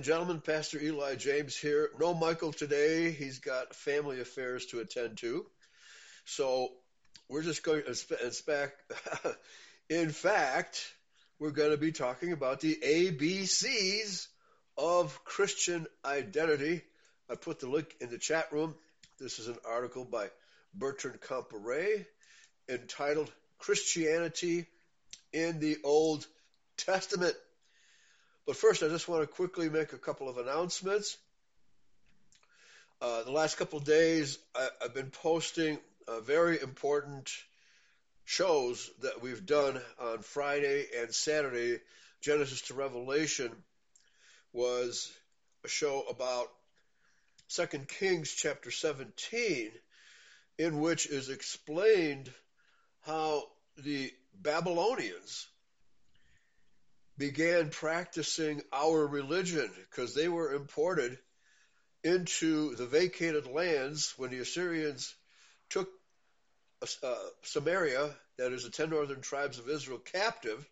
And gentlemen. Pastor Eli James here. No Michael today. He's got family affairs to attend to. So we're just going to inspect. In fact, we're going to be talking about the ABCs of Christian identity. I put the link in the chat room. This is an article by Bertrand Comparet entitled Christianity in the Old Testament. But first, I just want to quickly make a couple of announcements. Uh, the last couple of days, I, have been posting uh, very important shows that we've done on Friday and Saturday. Genesis to Revelation was a show about Second Kings chapter 17, in which is explained how the Babylonians began practicing our religion because they were imported into the vacated lands when the Assyrians took uh, Samaria, that is the ten northern tribes of Israel, captive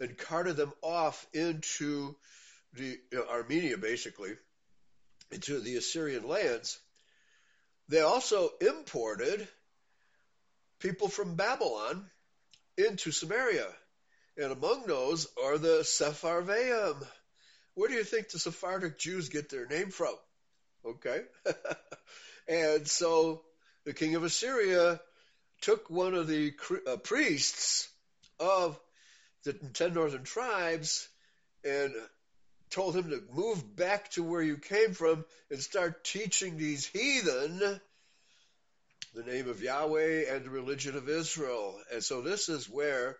and carted them off into the you know, Armenia, basically, into the Assyrian lands. They also imported people from Babylon into Samaria and among those are the Sepharvaim. Where do you think the Sephardic Jews get their name from? Okay. and so the king of Assyria took one of the uh, priests of the ten northern tribes and told him to move back to where you came from and start teaching these heathen the name of Yahweh and the religion of Israel. And so this is where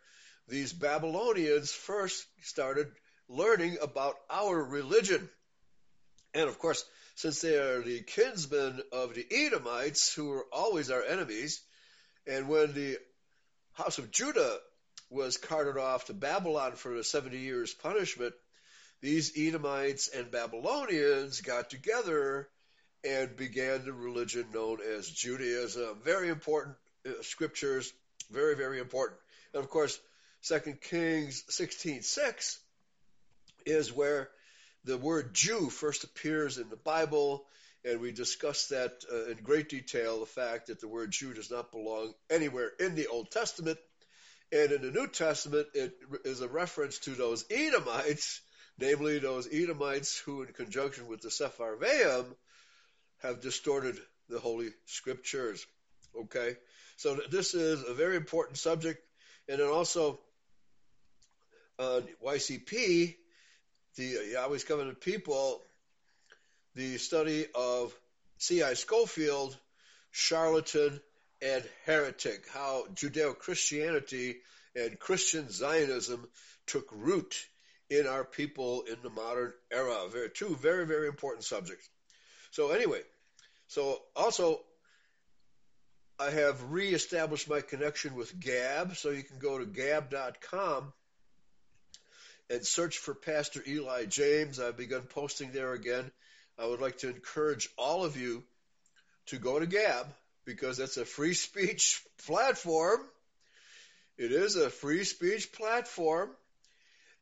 these Babylonians first started learning about our religion. And of course, since they are the kinsmen of the Edomites, who were always our enemies, and when the house of Judah was carted off to Babylon for the 70 years punishment, these Edomites and Babylonians got together and began the religion known as Judaism. Very important uh, scriptures, very, very important. And of course, Second Kings 16:6 is where the word Jew first appears in the Bible, and we discussed that uh, in great detail. The fact that the word Jew does not belong anywhere in the Old Testament, and in the New Testament, it is a reference to those Edomites, namely those Edomites who, in conjunction with the Sepharvaim, have distorted the Holy Scriptures. Okay, so this is a very important subject, and then also on YCP, the Yahweh's Covenant People, the study of C.I. Scofield, charlatan and heretic, how Judeo Christianity and Christian Zionism took root in our people in the modern era. Very, two very, very important subjects. So, anyway, so also I have reestablished my connection with Gab, so you can go to gab.com and search for Pastor Eli James. I've begun posting there again. I would like to encourage all of you to go to Gab because that's a free speech platform. It is a free speech platform.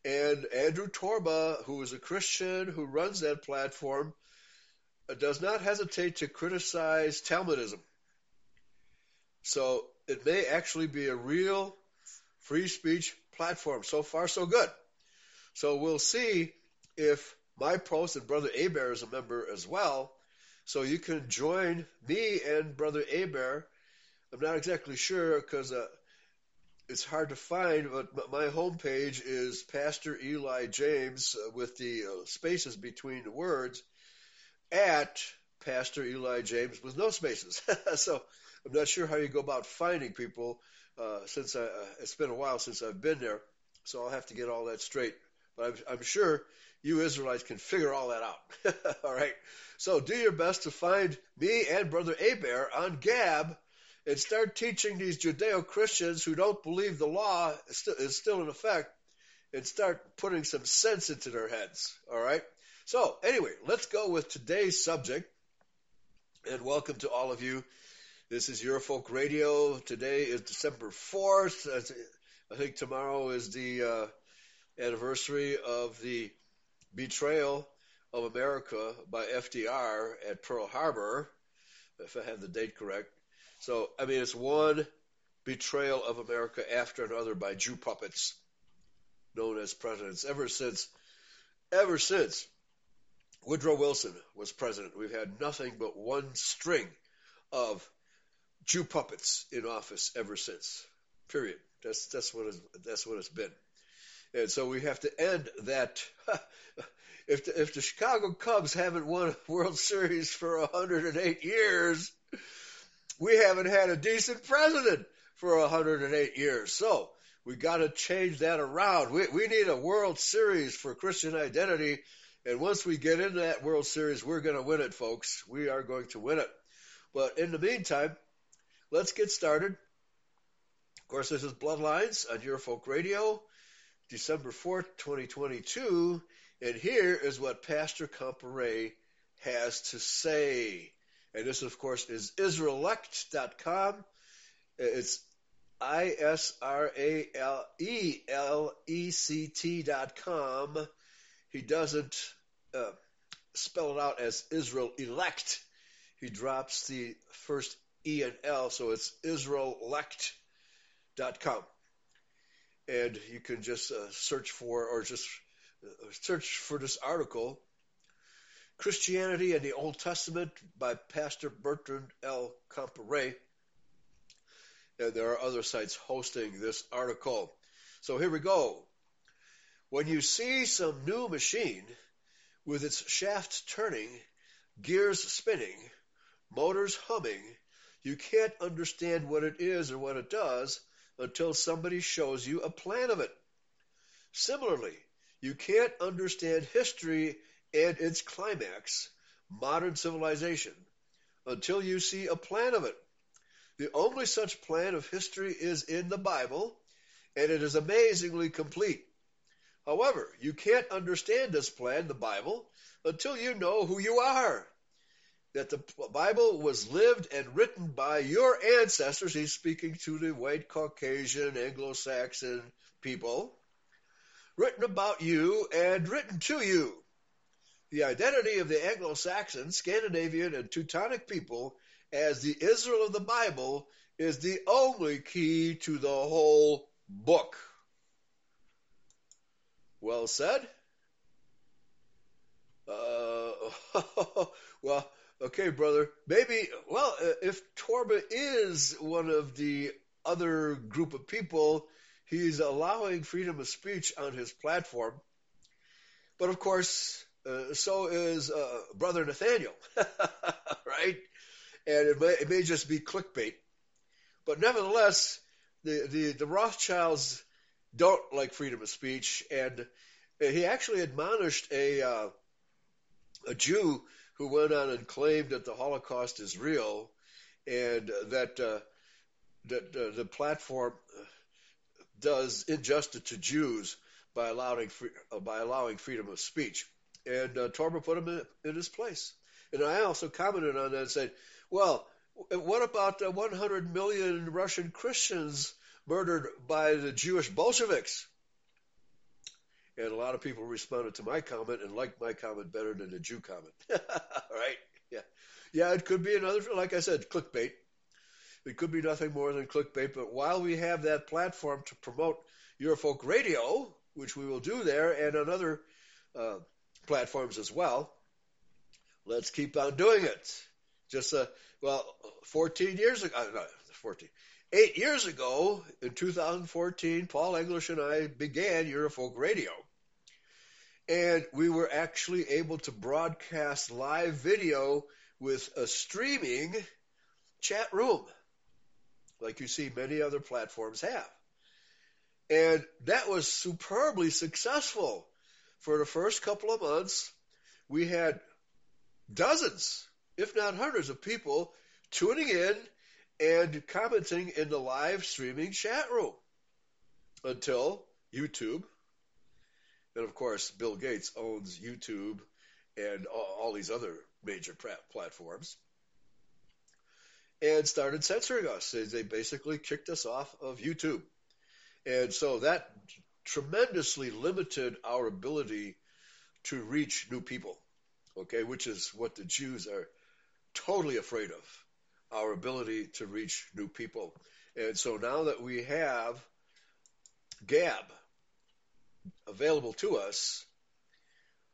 And Andrew Torba, who is a Christian who runs that platform, does not hesitate to criticize Talmudism. So it may actually be a real free speech platform. So far, so good. So we'll see if my post and Brother Aber is a member as well. So you can join me and Brother Aber. I'm not exactly sure because uh, it's hard to find, but my homepage is Pastor Eli James uh, with the uh, spaces between the words at Pastor Eli James with no spaces. so I'm not sure how you go about finding people uh, since I, uh, it's been a while since I've been there. So I'll have to get all that straight. But I'm, I'm sure you Israelites can figure all that out. all right. So do your best to find me and Brother Aber on Gab and start teaching these Judeo Christians who don't believe the law is still in effect and start putting some sense into their heads. All right. So anyway, let's go with today's subject. And welcome to all of you. This is Eurofolk Radio. Today is December 4th. I think tomorrow is the uh, anniversary of the betrayal of America by FDR at Pearl Harbor, if I have the date correct. So, I mean, it's one betrayal of America after another by Jew puppets known as presidents. Ever since, ever since Woodrow Wilson was president, we've had nothing but one string of Jew puppets in office ever since. Period. That's that's what that's what it's been. And so we have to end that. if the, if the Chicago Cubs haven't won a World Series for 108 years, we haven't had a decent president for 108 years. So we got to change that around. We we need a World Series for Christian identity, and once we get into that World Series, we're going to win it, folks. We are going to win it. But in the meantime, let's get started. Of course, this is Bloodlines on Eurofolk Radio, December 4th, 2022. And here is what Pastor Comparet has to say. And this, of course, is Israelect.com. It's I S R A L E L E C T dot com. He doesn't uh, spell it out as Israel elect. He drops the first E and L, so it's Israelelect.com. And you can just uh, search for, or just uh, search for this article, Christianity and the Old Testament by Pastor Bertrand L. Comparet and there are other sites hosting this article. So here we go. When you see some new machine with its shaft turning, gears spinning, motors humming, you can't understand what it is or what it does until somebody shows you a plan of it. Similarly, you can't understand history and its climax, modern civilization, until you see a plan of it. The only such plan of history is in the Bible, and it is amazingly complete. However, you can't understand this plan, the Bible, until you know who you are. That the Bible was lived and written by your ancestors. He's speaking to the white Caucasian, Anglo Saxon people. Written about you and written to you. The identity of the Anglo Saxon, Scandinavian, and Teutonic people as the Israel of the Bible is the only key to the whole book. Well said. Uh, well, okay, brother. Maybe, well, uh, if Torba is one of the other group of people, he's allowing freedom of speech on his platform. But of course, uh, so is uh, Brother Nathaniel, right? and it may, it may just be clickbait. But nevertheless, the, the, the Rothschilds don't like freedom of speech, and he actually admonished a uh, a Jew who went on and claimed that the Holocaust is real, and that uh, that uh, the platform does injustice to Jews by allowing free, uh, by allowing freedom of speech. And uh, Torba put him in, in his place. And I also commented on that and said, well, what about the 100 million Russian Christians murdered by the Jewish Bolsheviks? And a lot of people responded to my comment and liked my comment better than the Jew comment. right? Yeah. Yeah, it could be another, like I said, clickbait. It could be nothing more than clickbait. But while we have that platform to promote Eurofolk Radio, which we will do there, and on other uh, platforms as well, let's keep on doing it. Just uh, well, 14 years ago, uh, no, 14, eight years ago in 2014, Paul English and I began Eurofolk Radio. And we were actually able to broadcast live video with a streaming chat room, like you see many other platforms have. And that was superbly successful. For the first couple of months, we had dozens if not hundreds of people tuning in and commenting in the live streaming chat room until YouTube. And of course, Bill Gates owns YouTube and all, these other major platforms and started censoring us. They basically kicked us off of YouTube. And so that tremendously limited our ability to reach new people, okay, which is what the Jews are totally afraid of, our ability to reach new people. And so now that we have Gab available to us,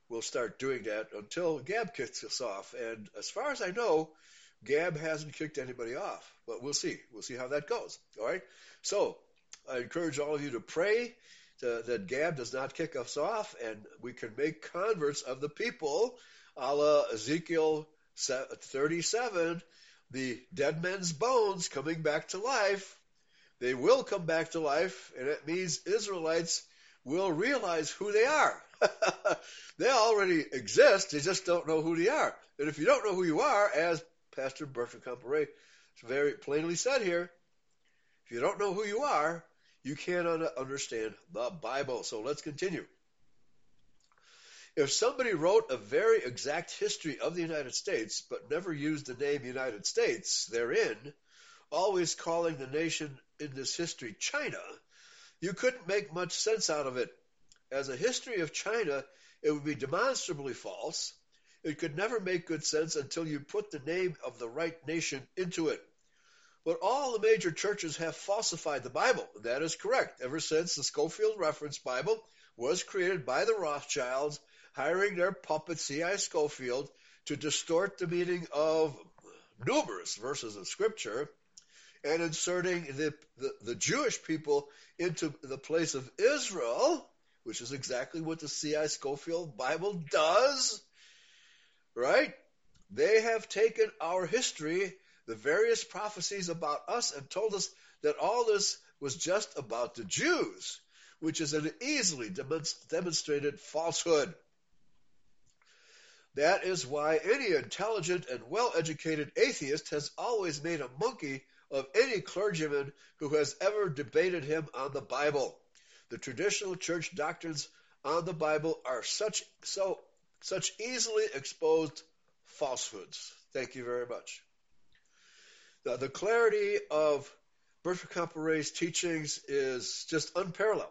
we'll start doing that until Gab kicks us off. And as far as I know, Gab hasn't kicked anybody off, but we'll see. We'll see how that goes. All right. So I encourage all of you to pray to, that Gab does not kick us off, and we can make converts of the people, a la Ezekiel 37, the dead men's bones coming back to life. They will come back to life, and it means Israelites will realize who they are. they already exist, they just don't know who they are. And if you don't know who you are, as Pastor Bertrand Comparet very plainly said here, if you don't know who you are, you can't understand the Bible. So let's continue. If somebody wrote a very exact history of the United States, but never used the name United States therein, always calling the nation in this history China, you couldn't make much sense out of it. As a history of China, it would be demonstrably false. It could never make good sense until you put the name of the right nation into it. But all the major churches have falsified the Bible. That is correct. Ever since the Scofield Reference Bible was created by the Rothschilds, hiring their puppet C.I. Scofield to distort the meaning of numerous verses of Scripture and inserting the, the, the Jewish people into the place of Israel, which is exactly what the C.I. Scofield Bible does, right? They have taken our history the various prophecies about us and told us that all this was just about the Jews, which is an easily demonstrated falsehood. That is why any intelligent and well educated atheist has always made a monkey of any clergyman who has ever debated him on the Bible. The traditional church doctrines on the Bible are such so such easily exposed falsehoods. Thank you very much. The, the clarity of Bertrand Comparet's teachings is just unparalleled.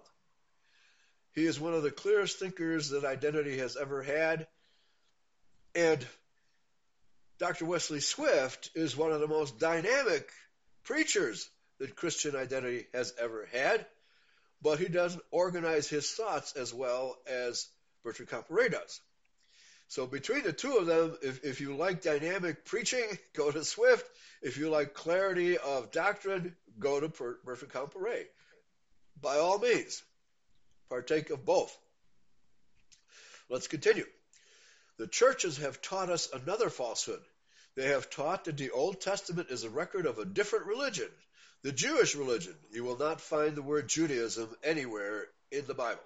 He is one of the clearest thinkers that identity has ever had. And Dr. Wesley Swift is one of the most dynamic preachers that Christian identity has ever had, but he doesn't organize his thoughts as well as Bertrand Comparet does. So between the two of them, if, if you like dynamic preaching, go to Swift. If you like clarity of doctrine, go to Bertrand Comparet. By all means, partake of both. Let's continue. The churches have taught us another falsehood. They have taught that the Old Testament is a record of a different religion, the Jewish religion. You will not find the word Judaism anywhere in the Bible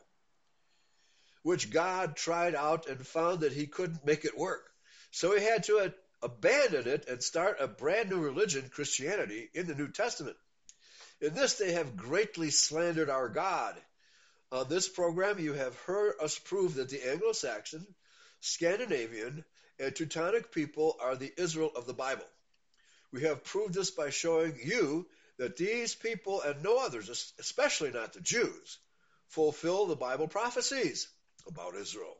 which God tried out and found that he couldn't make it work. So he had to abandon it and start a brand new religion, Christianity, in the New Testament. In this, they have greatly slandered our God. On this program, you have heard us prove that the Anglo Saxon, Scandinavian, and Teutonic people are the Israel of the Bible. We have proved this by showing you that these people and no others, especially not the Jews, fulfill the Bible prophecies about Israel.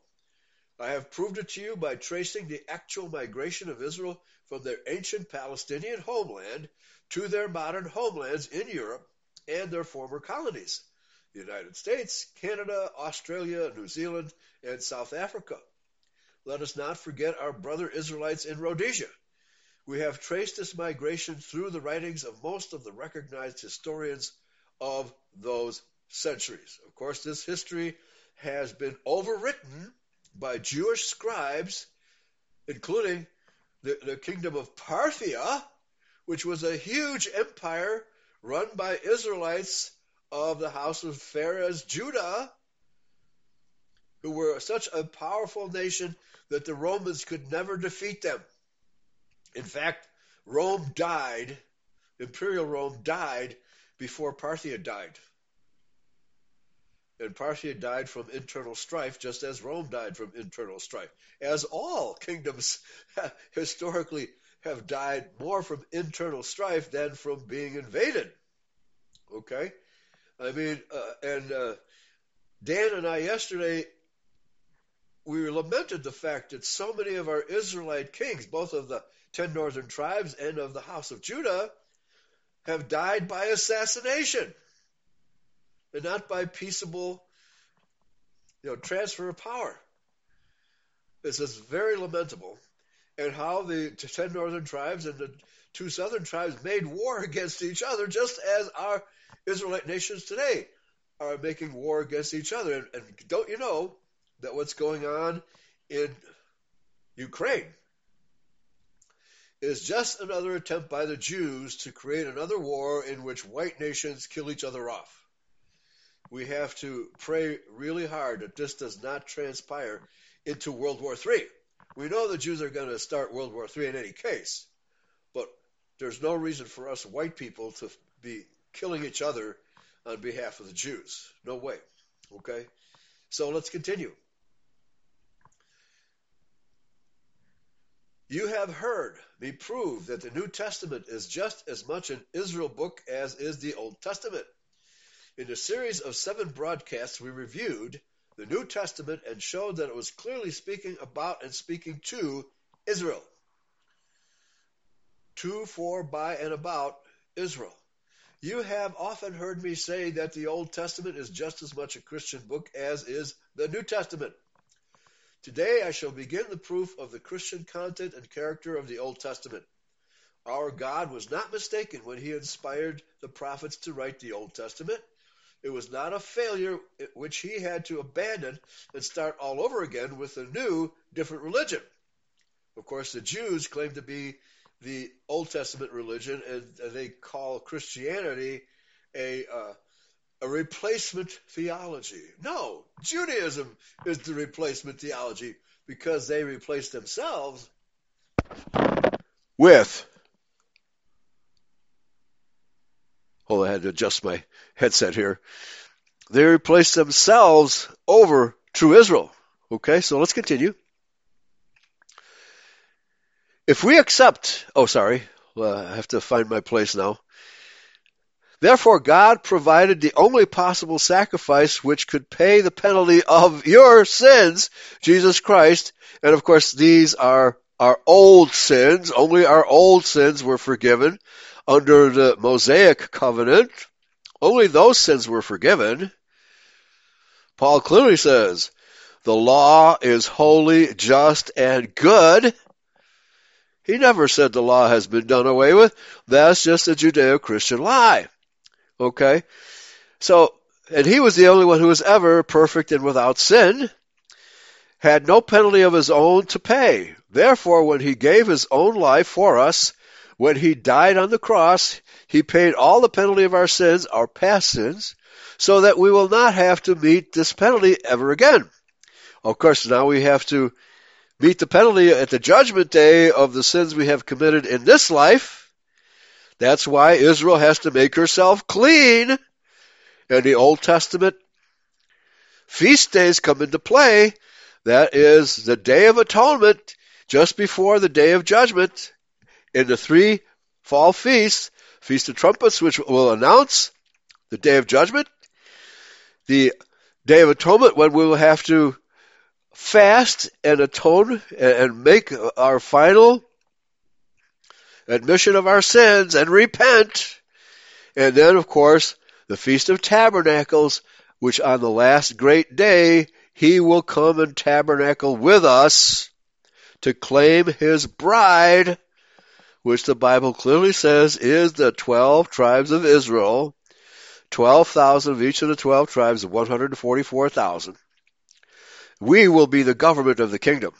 I have proved it to you by tracing the actual migration of Israel from their ancient Palestinian homeland to their modern homelands in Europe and their former colonies the United States, Canada, Australia, New Zealand, and South Africa. Let us not forget our brother Israelites in Rhodesia. We have traced this migration through the writings of most of the recognized historians of those centuries. Of course, this history has been overwritten by Jewish scribes, including the, the kingdom of Parthia, which was a huge empire run by Israelites of the house of Pharez Judah, who were such a powerful nation that the Romans could never defeat them. In fact, Rome died, Imperial Rome died before Parthia died. And Parthia died from internal strife, just as Rome died from internal strife. As all kingdoms historically have died more from internal strife than from being invaded. Okay? I mean, uh, and uh, Dan and I yesterday we lamented the fact that so many of our Israelite kings, both of the ten northern tribes and of the house of Judah, have died by assassination and not by peaceable you know, transfer of power. This is very lamentable. And how the ten northern tribes and the two southern tribes made war against each other, just as our Israelite nations today are making war against each other. And, and don't you know that what's going on in Ukraine is just another attempt by the Jews to create another war in which white nations kill each other off. We have to pray really hard that this does not transpire into World War III. We know the Jews are going to start World War III in any case, but there's no reason for us white people to be killing each other on behalf of the Jews. No way. Okay? So let's continue. You have heard me prove that the New Testament is just as much an Israel book as is the Old Testament. In a series of seven broadcasts, we reviewed the New Testament and showed that it was clearly speaking about and speaking to Israel. To, for, by, and about Israel. You have often heard me say that the Old Testament is just as much a Christian book as is the New Testament. Today I shall begin the proof of the Christian content and character of the Old Testament. Our God was not mistaken when he inspired the prophets to write the Old Testament. It was not a failure which he had to abandon and start all over again with a new, different religion. Of course, the Jews claim to be the Old Testament religion, and they call Christianity a uh, a replacement theology. No, Judaism is the replacement theology because they replace themselves with. Hold on, I had to adjust my headset here. They replace themselves over true Israel. Okay, so let's continue. If we accept, oh, sorry, well, I have to find my place now. Therefore, God provided the only possible sacrifice which could pay the penalty of your sins, Jesus Christ. And of course, these are our old sins. Only our old sins were forgiven under the Mosaic covenant. Only those sins were forgiven. Paul clearly says, the law is holy, just, and good. He never said the law has been done away with. That's just a Judeo-Christian lie. Okay? So, and he was the only one who was ever perfect and without sin, had no penalty of his own to pay. Therefore, when he gave his own life for us, when he died on the cross, he paid all the penalty of our sins, our past sins, so that we will not have to meet this penalty ever again. Of course, now we have to meet the penalty at the judgment day of the sins we have committed in this life, that's why Israel has to make herself clean. And the Old Testament feast days come into play. That is the Day of Atonement, just before the Day of Judgment, in the three fall feasts, Feast of Trumpets, which will announce the Day of Judgment, the Day of Atonement, when we will have to fast and atone and make our final admission of our sins and repent. And then, of course, the Feast of Tabernacles, which on the last great day, he will come and tabernacle with us to claim his bride, which the Bible clearly says is the 12 tribes of Israel, 12,000 of each of the 12 tribes of 144,000. We will be the government of the kingdom.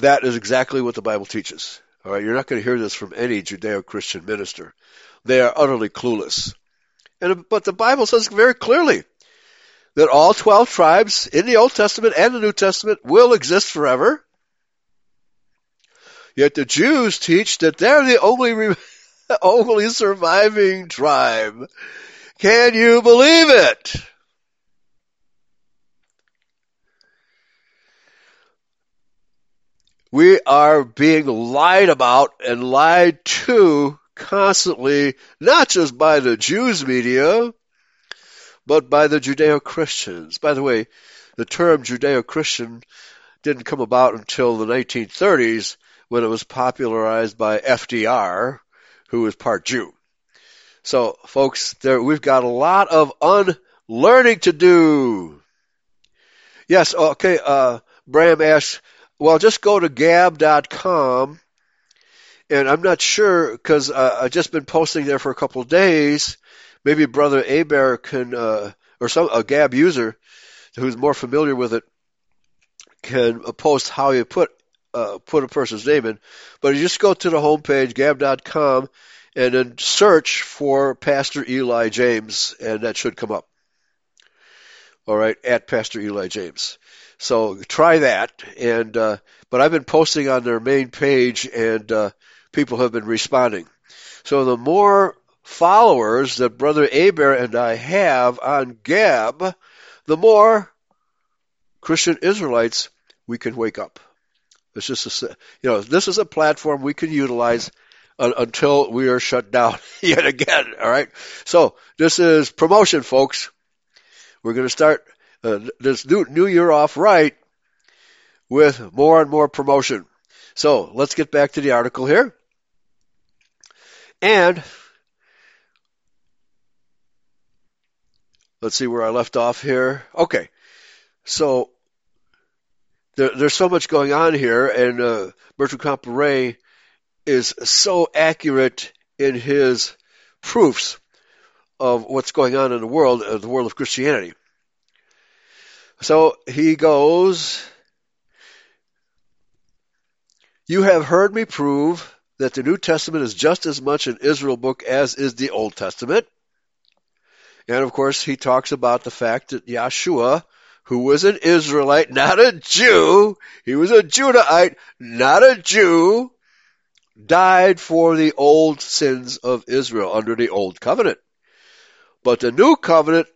That is exactly what the Bible teaches. All right, you're not going to hear this from any Judeo-Christian minister. They are utterly clueless. And, but the Bible says very clearly that all 12 tribes in the Old Testament and the New Testament will exist forever. Yet the Jews teach that they're the only, only surviving tribe. Can you believe it? We are being lied about and lied to constantly, not just by the Jews media, but by the Judeo Christians. By the way, the term Judeo-Christian didn't come about until the 1930s when it was popularized by FDR, who was part Jew. So, folks, there we've got a lot of unlearning to do. Yes, okay. Uh, Bram asks, well, just go to gab.com, and I'm not sure because uh, I've just been posting there for a couple of days. Maybe Brother Aber can, uh, or some a Gab user who's more familiar with it, can post how you put uh, put a person's name in. But you just go to the homepage, gab.com, and then search for Pastor Eli James, and that should come up. All right, at Pastor Eli James. So try that. And uh, but I've been posting on their main page, and uh, people have been responding. So the more followers that Brother Aber and I have on Gab, the more Christian Israelites we can wake up. It's just a, you know, this is a platform we can utilize until we are shut down yet again. All right. So this is promotion, folks. We're going to start uh, this new, new year off right with more and more promotion. So let's get back to the article here. And let's see where I left off here. Okay. So there, there's so much going on here, and uh, Bertrand Comparet is so accurate in his proofs of what's going on in the world, uh, the world of Christianity. So he goes, You have heard me prove that the New Testament is just as much an Israel book as is the Old Testament. And of course, he talks about the fact that Yeshua who was an Israelite, not a Jew, he was a Judahite, not a Jew, died for the old sins of Israel under the old covenant. But the new covenant,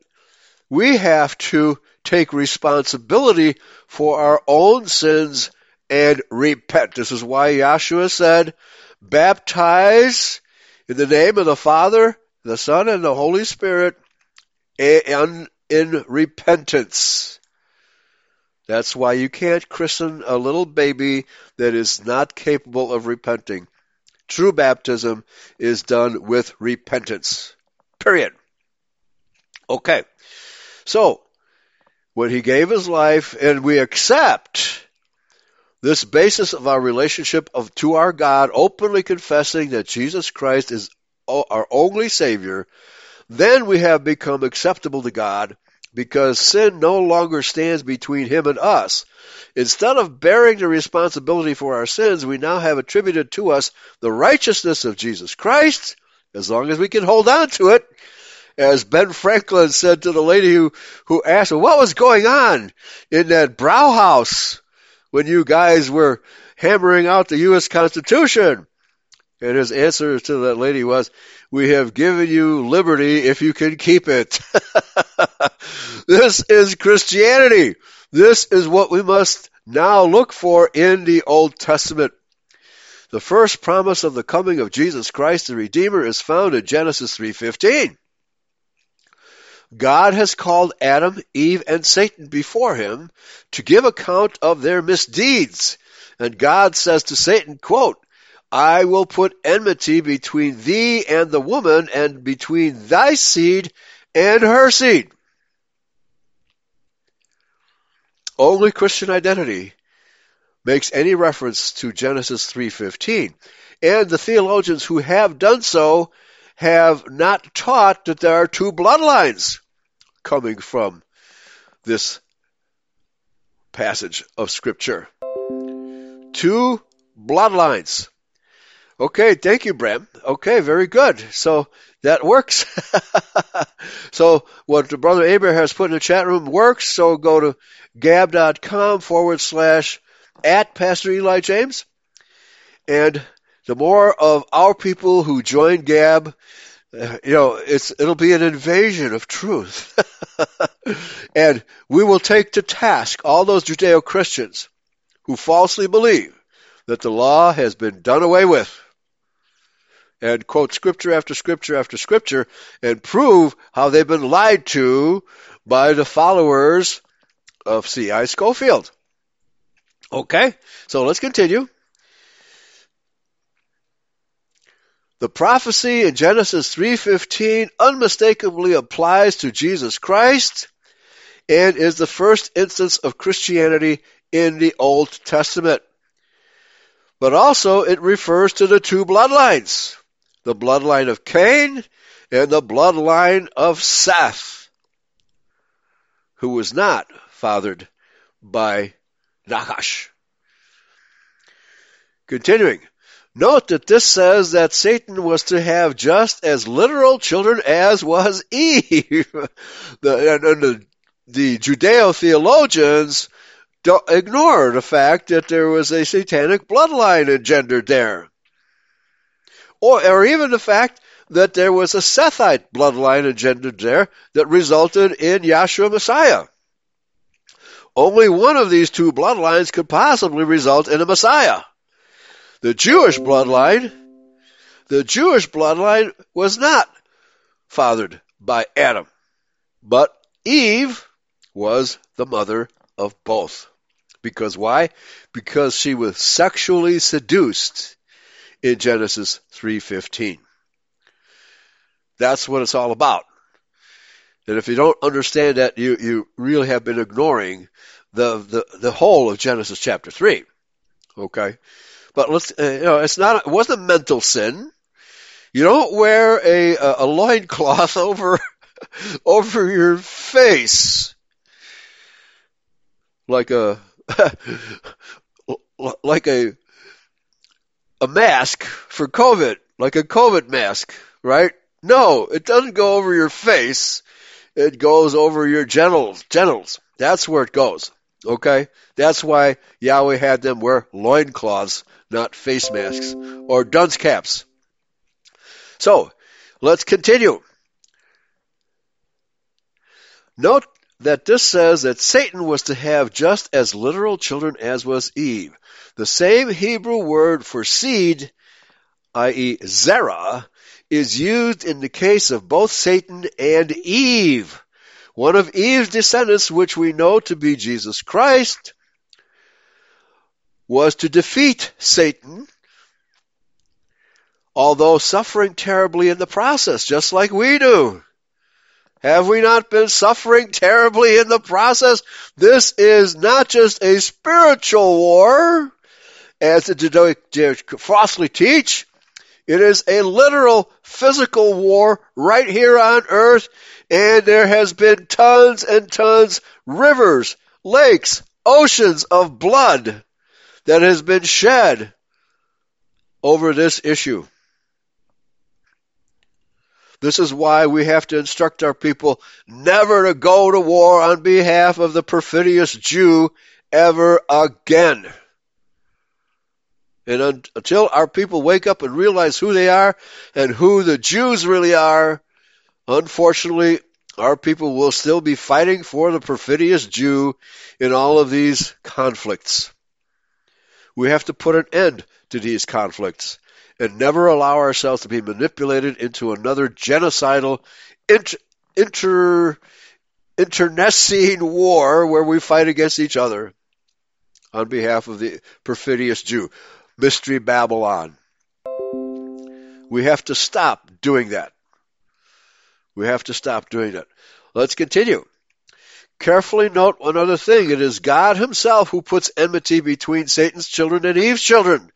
we have to take responsibility for our own sins and repent. This is why Yeshua said, baptize in the name of the Father, the Son, and the Holy Spirit and in repentance. That's why you can't christen a little baby that is not capable of repenting. True baptism is done with repentance. Period. Okay. So, when he gave his life and we accept this basis of our relationship of to our God, openly confessing that Jesus Christ is our only Savior, then we have become acceptable to God because sin no longer stands between him and us. Instead of bearing the responsibility for our sins, we now have attributed to us the righteousness of Jesus Christ, as long as we can hold on to it. As Ben Franklin said to the lady who, who asked him, what was going on in that brow house when you guys were hammering out the U.S. Constitution? And his answer to that lady was, we have given you liberty if you can keep it. this is Christianity. This is what we must now look for in the Old Testament. The first promise of the coming of Jesus Christ the Redeemer is found in Genesis 3:15. God has called Adam, Eve, and Satan before him to give account of their misdeeds. And God says to Satan, quote, I will put enmity between thee and the woman, and between thy seed and her seed. Only Christian identity makes any reference to Genesis 3:15. And the theologians who have done so have not taught that there are two bloodlines coming from this passage of scripture. Two bloodlines. Okay, thank you, Bram. Okay, very good. So that works. so what the brother Abraham has put in the chat room works. So go to gab.com forward slash at Pastor Eli James. And the more of our people who join Gab, uh, you know, it's, it'll be an invasion of truth. and we will take to task all those Judeo-Christians who falsely believe that the law has been done away with and quote scripture after scripture after scripture and prove how they've been lied to by the followers of C.I. Scofield. Okay, so let's continue. The prophecy in Genesis 3:15 unmistakably applies to Jesus Christ and is the first instance of Christianity in the Old Testament. But also it refers to the two bloodlines, the bloodline of Cain and the bloodline of Seth, who was not fathered by Nachash. Continuing, note that this says that Satan was to have just as literal children as was Eve. the, and, and the, the Judeo theologians ignore the fact that there was a satanic bloodline engendered there. Or, or even the fact that there was a Sethite bloodline engendered there that resulted in Yahshua Messiah. Only one of these two bloodlines could possibly result in a Messiah. The Jewish bloodline, the Jewish bloodline was not fathered by Adam, but Eve was the mother of both. Because why? Because she was sexually seduced in Genesis 3:15. That's what it's all about. And if you don't understand that, you, you really have been ignoring the, the, the whole of Genesis chapter 3. Okay? But let's, uh, you know, it's not, it wasn't a mental sin. You don't wear a, a, a loincloth over, over your face. Like a, like a, a mask for COVID, like a COVID mask, right? No, it doesn't go over your face. It goes over your genitals. Genitals. That's where it goes. Okay? That's why Yahweh had them wear loincloths, not face masks or dunce caps. So, let's continue. Note that this says that Satan was to have just as literal children as was Eve. The same Hebrew word for seed, i.e., zera, is used in the case of both Satan and Eve. One of Eve's descendants, which we know to be Jesus Christ, was to defeat Satan, although suffering terribly in the process, just like we do. Have we not been suffering terribly in the process? This is not just a spiritual war, as the falsely teach. It is a literal physical war right here on earth, and there has been tons and tons, rivers, lakes, oceans of blood that has been shed over this issue. This is why we have to instruct our people never to go to war on behalf of the perfidious Jew ever again. And un- until our people wake up and realize who they are and who the Jews really are, unfortunately, our people will still be fighting for the perfidious Jew in all of these conflicts. We have to put an end to these conflicts and never allow ourselves to be manipulated into another genocidal inter, inter internecine war where we fight against each other on behalf of the perfidious Jew. Mystery Babylon. We have to stop doing that. We have to stop doing that. Let's continue. Carefully note one other thing. It is God Himself who puts enmity between Satan's children and Eve's children.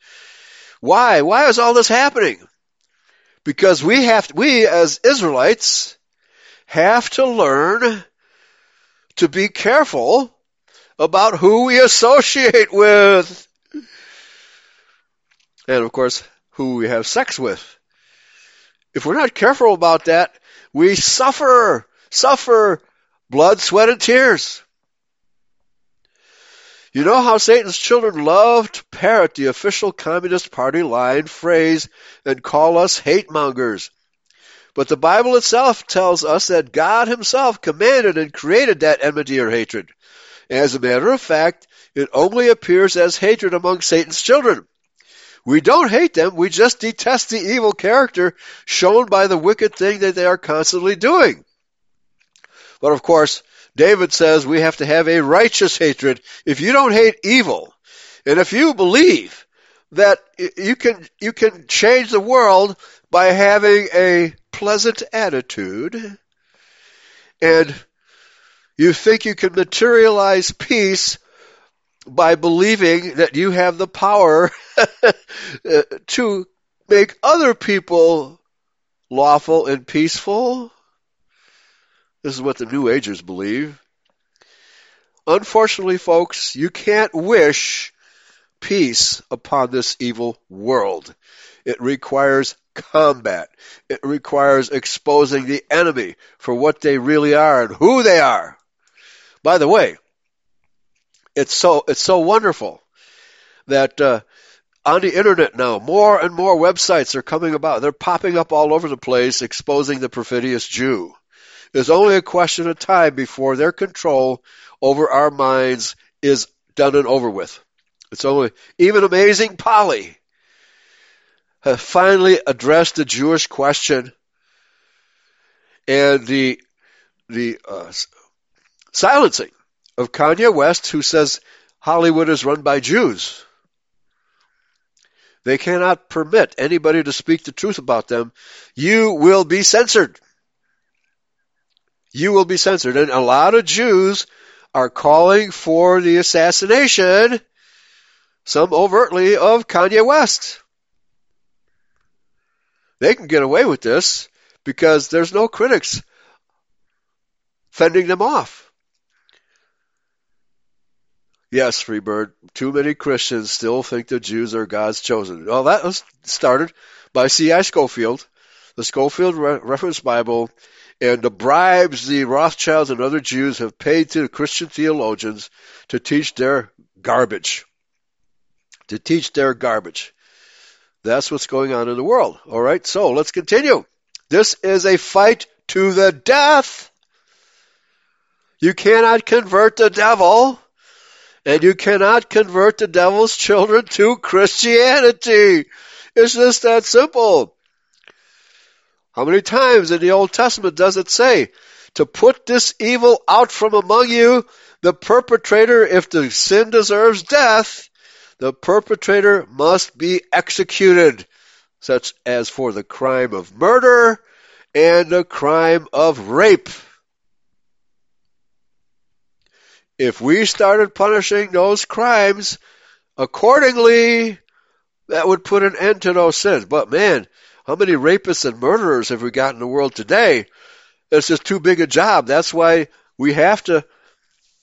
Why? Why is all this happening? Because we have, we as Israelites have to learn to be careful about who we associate with and of course, who we have sex with. If we're not careful about that, we suffer, suffer blood, sweat, and tears. You know how Satan's children love to parrot the official Communist Party line phrase and call us hate mongers. But the Bible itself tells us that God Himself commanded and created that enmity or hatred. As a matter of fact, it only appears as hatred among Satan's children. We don't hate them, we just detest the evil character shown by the wicked thing that they are constantly doing. But of course, David says we have to have a righteous hatred. If you don't hate evil, and if you believe that you can, you can change the world by having a pleasant attitude, and you think you can materialize peace by believing that you have the power to make other people lawful and peaceful. This is what the New Agers believe. Unfortunately, folks, you can't wish peace upon this evil world. It requires combat. It requires exposing the enemy for what they really are and who they are. By the way, it's so it's so wonderful that uh, on the internet now, more and more websites are coming about. They're popping up all over the place, exposing the perfidious Jew. It's only a question of time before their control over our minds is done and over with. It's only even amazing Polly has finally addressed the Jewish question and the the uh, silencing of Kanye West, who says Hollywood is run by Jews. They cannot permit anybody to speak the truth about them. You will be censored. You will be censored. And a lot of Jews are calling for the assassination, some overtly, of Kanye West. They can get away with this because there's no critics fending them off. Yes, Freebird. Too many Christians still think the Jews are God's chosen. Well, that was started by C.I. Scofield, the Scofield Re- Reference Bible, and the bribes the Rothschilds and other Jews have paid to the Christian theologians to teach their garbage. To teach their garbage. That's what's going on in the world. All right, so let's continue. This is a fight to the death. You cannot convert the devil and you cannot convert the devil's children to Christianity. It's just that simple. How many times in the Old Testament does it say, to put this evil out from among you, the perpetrator, if the sin deserves death, the perpetrator must be executed, such as for the crime of murder and the crime of rape. if we started punishing those crimes accordingly, that would put an end to those sins. But man, how many rapists and murderers have we got in the world today? It's just too big a job. That's why we have to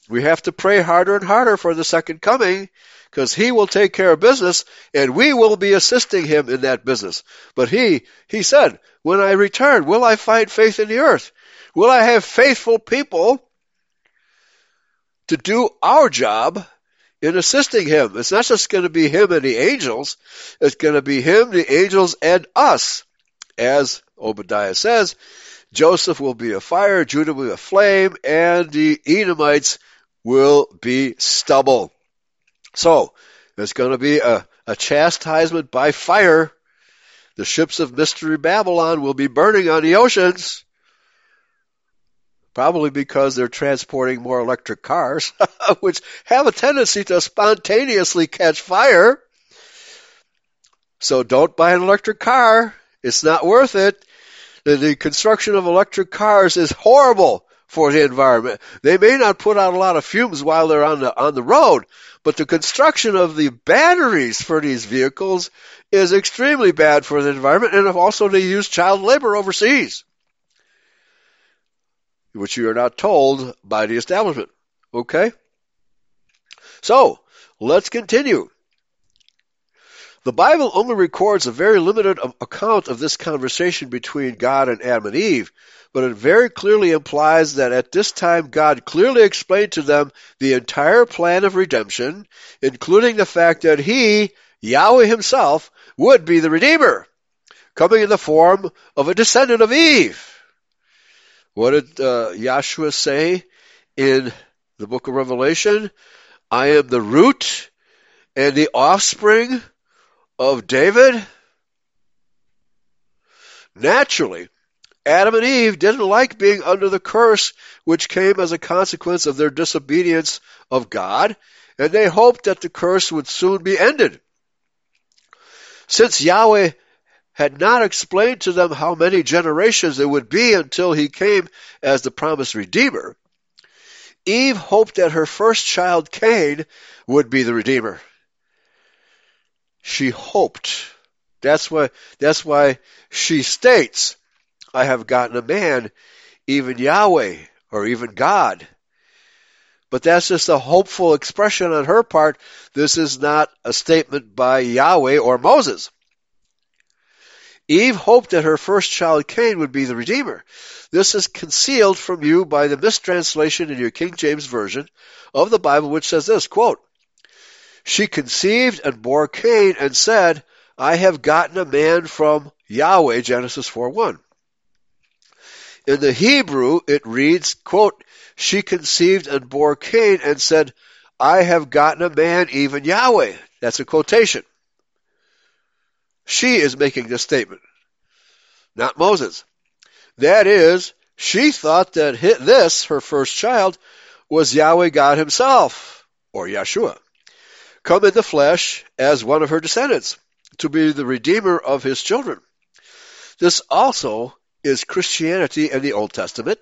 we have to pray harder and harder for the second coming because he will take care of business and we will be assisting him in that business. But he he said, "When I return, will I find faith in the earth? Will I have faithful people to do our job in assisting him. It's not just going to be him and the angels. It's going to be him, the angels, and us. As Obadiah says, Joseph will be a fire, Judah will be a flame, and the Edomites will be stubble. So, there's going to be a, a chastisement by fire. The ships of Mystery Babylon will be burning on the oceans probably because they're transporting more electric cars, which have a tendency to spontaneously catch fire. So don't buy an electric car. It's not worth it. The, construction of electric cars is horrible for the environment. They may not put out a lot of fumes while they're on the on the road, but the construction of the batteries for these vehicles is extremely bad for the environment, and also they use child labor overseas which you are not told by the establishment. Okay? So, let's continue. The Bible only records a very limited account of this conversation between God and Adam and Eve, but it very clearly implies that at this time God clearly explained to them the entire plan of redemption, including the fact that He, Yahweh Himself, would be the Redeemer, coming in the form of a descendant of Eve. What did uh, Yahshua say in the book of Revelation? I am the root and the offspring of David. Naturally, Adam and Eve didn't like being under the curse which came as a consequence of their disobedience of God, and they hoped that the curse would soon be ended. Since Yahweh had not explained to them how many generations it would be until he came as the promised Redeemer, Eve hoped that her first child, Cain, would be the Redeemer. She hoped. That's why, that's why she states, I have gotten a man, even Yahweh, or even God. But that's just a hopeful expression on her part. This is not a statement by Yahweh or Moses. Eve hoped that her first child Cain would be the Redeemer. This is concealed from you by the mistranslation in your King James Version of the Bible, which says this, quote, She conceived and bore Cain and said, I have gotten a man from Yahweh, Genesis 4 1. In the Hebrew, it reads, quote, She conceived and bore Cain and said, I have gotten a man, even Yahweh. That's a quotation. She is making this statement, not Moses. That is, she thought that this, her first child, was Yahweh God himself, or Yeshua, come in the flesh as one of her descendants, to be the redeemer of his children. This also is Christianity in the Old Testament.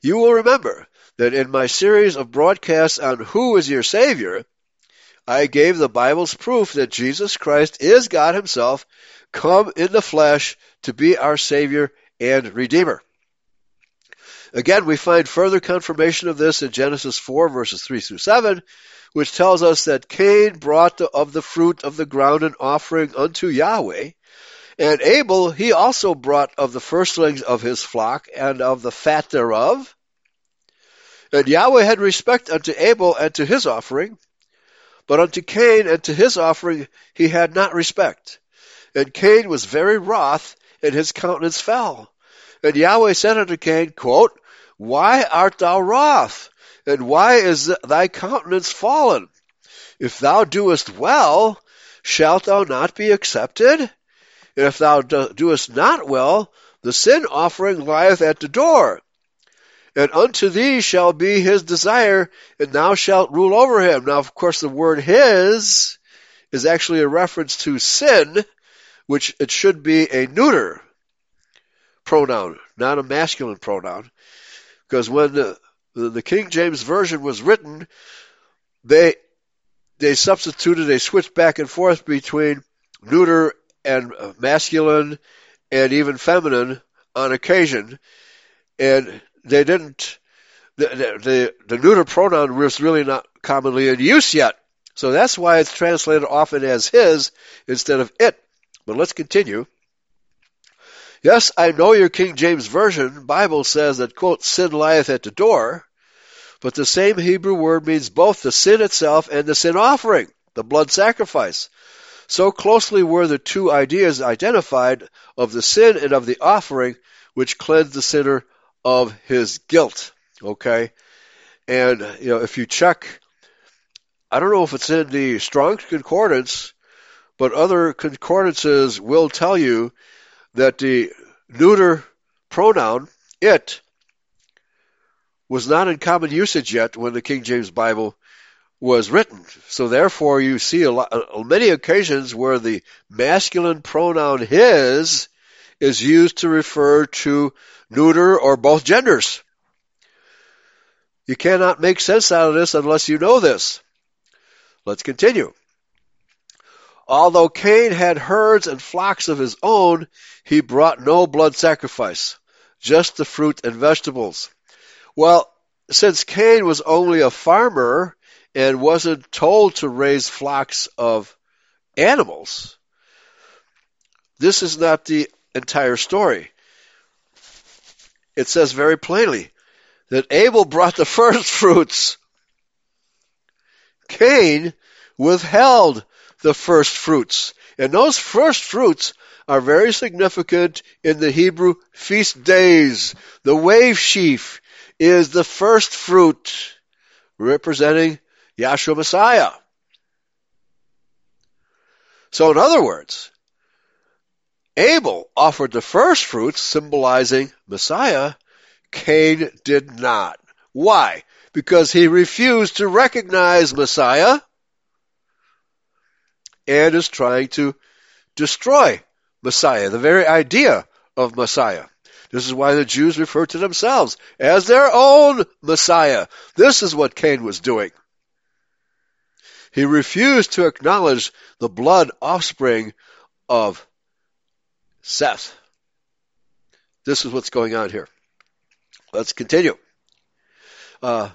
You will remember that in my series of broadcasts on who is your Savior, I gave the Bible's proof that Jesus Christ is God Himself, come in the flesh to be our Savior and Redeemer. Again, we find further confirmation of this in Genesis 4 verses 3 through 7, which tells us that Cain brought the, of the fruit of the ground an offering unto Yahweh, and Abel he also brought of the firstlings of his flock and of the fat thereof. And Yahweh had respect unto Abel and to his offering, but unto Cain and to his offering he had not respect. And Cain was very wroth, and his countenance fell. And Yahweh said unto Cain, quote, Why art thou wroth? And why is thy countenance fallen? If thou doest well, shalt thou not be accepted? And if thou doest not well, the sin offering lieth at the door and unto thee shall be his desire, and thou shalt rule over him. Now, of course, the word his is actually a reference to sin, which it should be a neuter pronoun, not a masculine pronoun. Because when the, the King James Version was written, they they substituted, they switched back and forth between neuter and masculine and even feminine on occasion. And they didn't, the, the, the neuter pronoun was really not commonly in use yet. So that's why it's translated often as his instead of it. But let's continue. Yes, I know your King James Version Bible says that, quote, sin lieth at the door, but the same Hebrew word means both the sin itself and the sin offering, the blood sacrifice. So closely were the two ideas identified of the sin and of the offering, which cleansed the sinner of his guilt. Okay? And, you know, if you check, I don't know if it's in the Strong's Concordance, but other concordances will tell you that the neuter pronoun, it, was not in common usage yet when the King James Bible was written. So therefore you see a lot, many occasions where the masculine pronoun his is used to refer to neuter, or both genders. You cannot make sense out of this unless you know this. Let's continue. Although Cain had herds and flocks of his own, he brought no blood sacrifice, just the fruit and vegetables. Well, since Cain was only a farmer and wasn't told to raise flocks of animals, this is not the entire story it says very plainly that Abel brought the first fruits. Cain withheld the first fruits. And those first fruits are very significant in the Hebrew feast days. The wave sheaf is the first fruit representing Yahshua Messiah. So in other words, Abel offered the first fruits, symbolizing Messiah. Cain did not. Why? Because he refused to recognize Messiah and is trying to destroy Messiah, the very idea of Messiah. This is why the Jews refer to themselves as their own Messiah. This is what Cain was doing. He refused to acknowledge the blood offspring of Seth. This is what's going on here. Let's continue. Uh,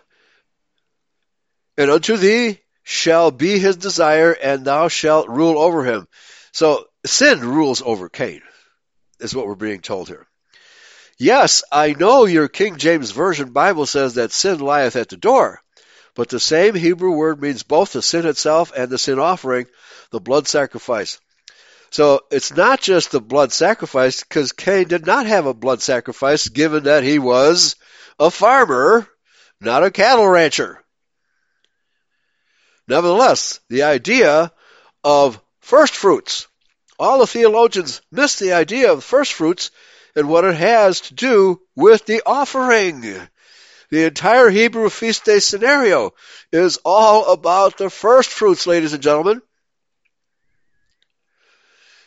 and unto thee shall be his desire, and thou shalt rule over him. So sin rules over Cain, is what we're being told here. Yes, I know your King James Version Bible says that sin lieth at the door, but the same Hebrew word means both the sin itself and the sin offering, the blood sacrifice. So it's not just the blood sacrifice, because Cain did not have a blood sacrifice, given that he was a farmer, not a cattle rancher. Nevertheless, the idea of first fruits, all the theologians miss the idea of first fruits and what it has to do with the offering. The entire Hebrew feast day scenario is all about the first fruits, ladies and gentlemen.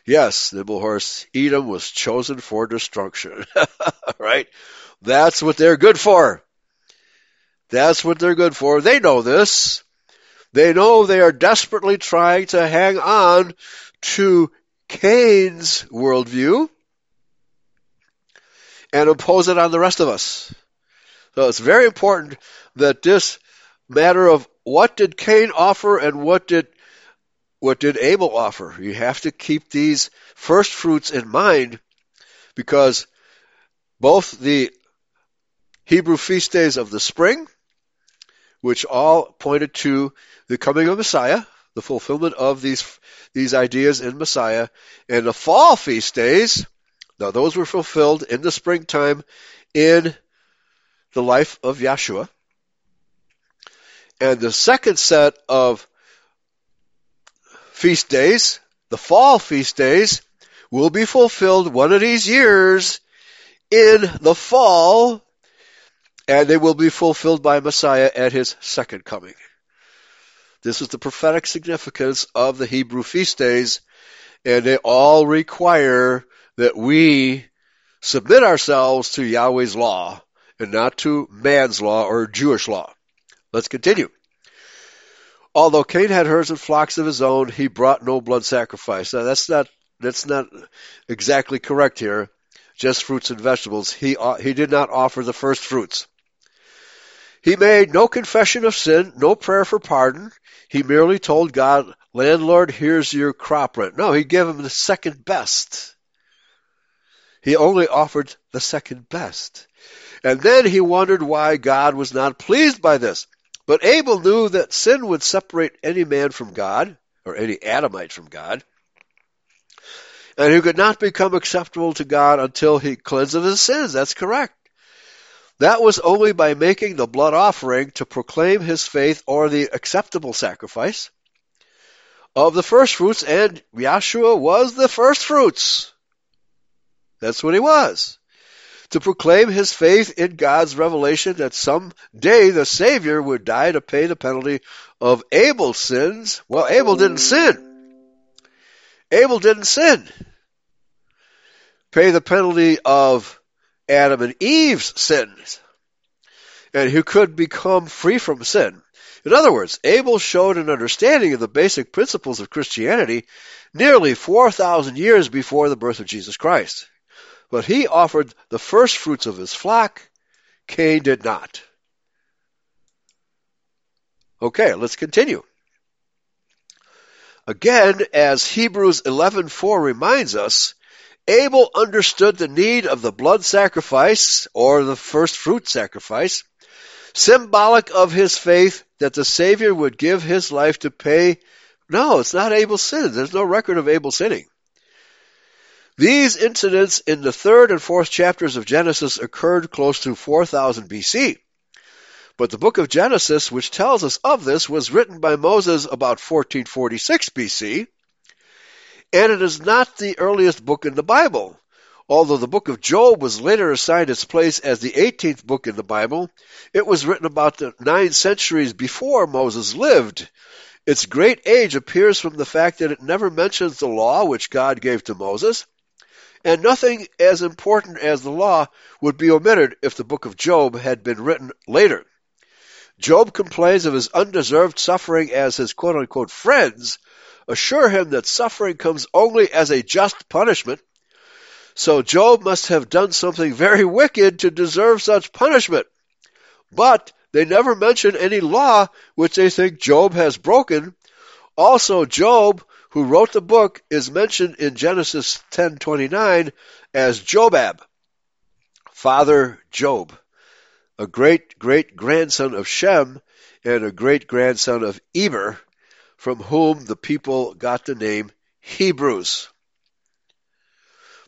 Yes, Nimble Horse, Edom was chosen for destruction. right? That's what they're good for. That's what they're good for. They know this. They know they are desperately trying to hang on to Cain's worldview and impose it on the rest of us. So it's very important that this matter of what did Cain offer and what did what did Abel offer? You have to keep these first fruits in mind because both the Hebrew feast days of the spring, which all pointed to the coming of Messiah, the fulfillment of these these ideas in Messiah, and the fall feast days, now those were fulfilled in the springtime in the life of Yeshua. And the second set of feast days, the fall feast days, will be fulfilled one of these years in the fall, and they will be fulfilled by Messiah at his second coming. This is the prophetic significance of the Hebrew feast days, and they all require that we submit ourselves to Yahweh's law and not to man's law or Jewish law. Let's continue. Although Cain had herds and flocks of his own, he brought no blood sacrifice. Now that's not that's not exactly correct here. Just fruits and vegetables. He uh, he did not offer the first fruits. He made no confession of sin, no prayer for pardon. He merely told God, "Landlord, here's your crop rent." No, he gave him the second best. He only offered the second best. And then he wondered why God was not pleased by this. But Abel knew that sin would separate any man from God, or any Adamite from God, and he could not become acceptable to God until he cleansed of his sins. That's correct. That was only by making the blood offering to proclaim his faith or the acceptable sacrifice of the first fruits, and Yahshua was the first fruits. That's what he was to proclaim his faith in God's revelation that some day the Savior would die to pay the penalty of Abel's sins. Well, Abel didn't sin. Abel didn't sin. Pay the penalty of Adam and Eve's sins. And who could become free from sin. In other words, Abel showed an understanding of the basic principles of Christianity nearly 4,000 years before the birth of Jesus Christ. But he offered the first fruits of his flock. Cain did not. Okay, let's continue. Again, as Hebrews 11:4 reminds us, Abel understood the need of the blood sacrifice or the first fruit sacrifice, symbolic of his faith that the Savior would give his life to pay. No, it's not Abel's sin. There's no record of Abel sinning. These incidents in the third and fourth chapters of Genesis occurred close to 4000 BC. But the book of Genesis, which tells us of this, was written by Moses about 1446 BC. and it is not the earliest book in the Bible. Although the book of Job was later assigned its place as the 18th book in the Bible, it was written about the nine centuries before Moses lived. Its great age appears from the fact that it never mentions the law which God gave to Moses, and nothing as important as the law would be omitted if the book of Job had been written later. Job complains of his undeserved suffering as his quote unquote friends assure him that suffering comes only as a just punishment. So Job must have done something very wicked to deserve such punishment. But they never mention any law which they think Job has broken. Also, Job, who wrote the book, is mentioned in Genesis 10:29 as Jobab, father Job, a great great grandson of Shem and a great grandson of Eber, from whom the people got the name Hebrews.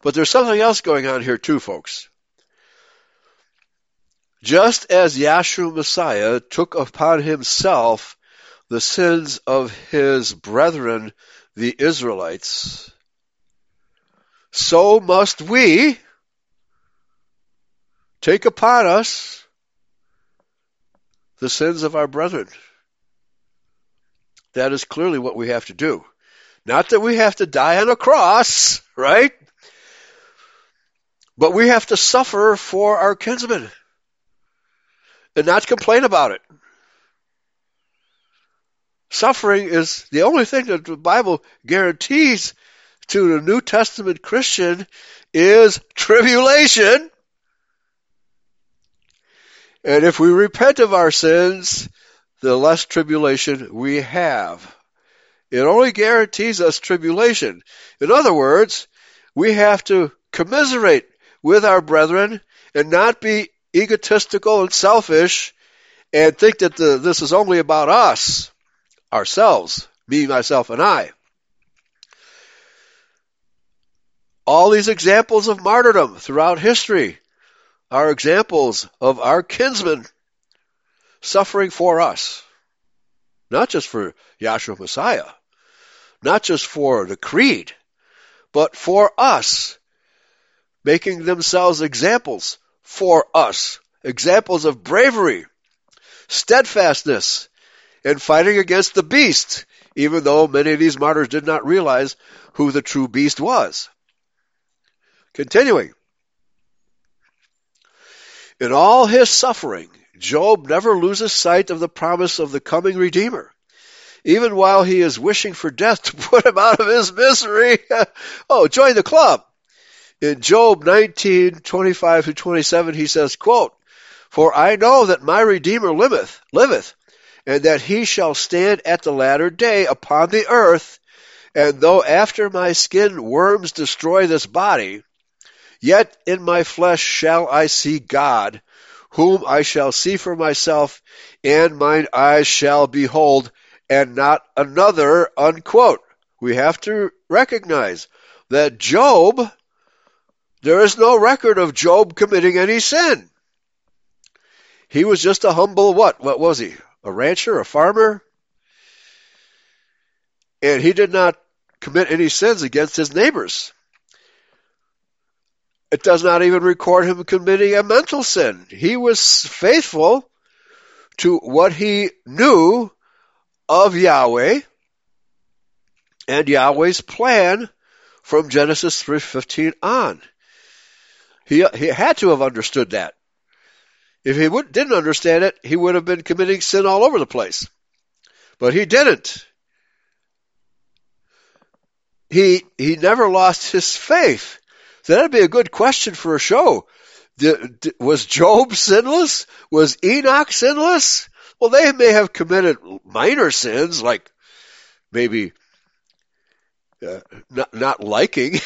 But there's something else going on here too, folks. Just as Yahshua Messiah took upon himself the sins of his brethren, the Israelites, so must we take upon us the sins of our brethren. That is clearly what we have to do. Not that we have to die on a cross, right? But we have to suffer for our kinsmen and not complain about it. Suffering is the only thing that the Bible guarantees to the New Testament Christian is tribulation. And if we repent of our sins, the less tribulation we have. It only guarantees us tribulation. In other words, we have to commiserate with our brethren and not be egotistical and selfish and think that the, this is only about us, ourselves, me, myself, and I. All these examples of martyrdom throughout history are examples of our kinsmen suffering for us. Not just for Yahshua Messiah, not just for the creed, but for us, making themselves examples for us. Examples of bravery, steadfastness, and fighting against the beast, even though many of these martyrs did not realize who the true beast was. Continuing. In all his suffering, Job never loses sight of the promise of the coming Redeemer. Even while he is wishing for death to put him out of his misery. oh, join the club. In Job 19, 25 to 27, he says, quote, For I know that my Redeemer liveth, liveth, and that he shall stand at the latter day upon the earth, and though after my skin worms destroy this body, yet in my flesh shall I see God, whom I shall see for myself, and mine eyes shall behold, and not another, unquote. We have to recognize that Job there is no record of Job committing any sin. He was just a humble what? What was he? A rancher, a farmer? And he did not commit any sins against his neighbors. It does not even record him committing a mental sin. He was faithful to what he knew of Yahweh and Yahweh's plan from Genesis 3:15 on. He, he had to have understood that. If he would, didn't understand it, he would have been committing sin all over the place. But he didn't. He, he never lost his faith. So that'd be a good question for a show. was Job sinless? Was Enoch sinless? Well, they may have committed minor sins, like maybe uh, not, not liking,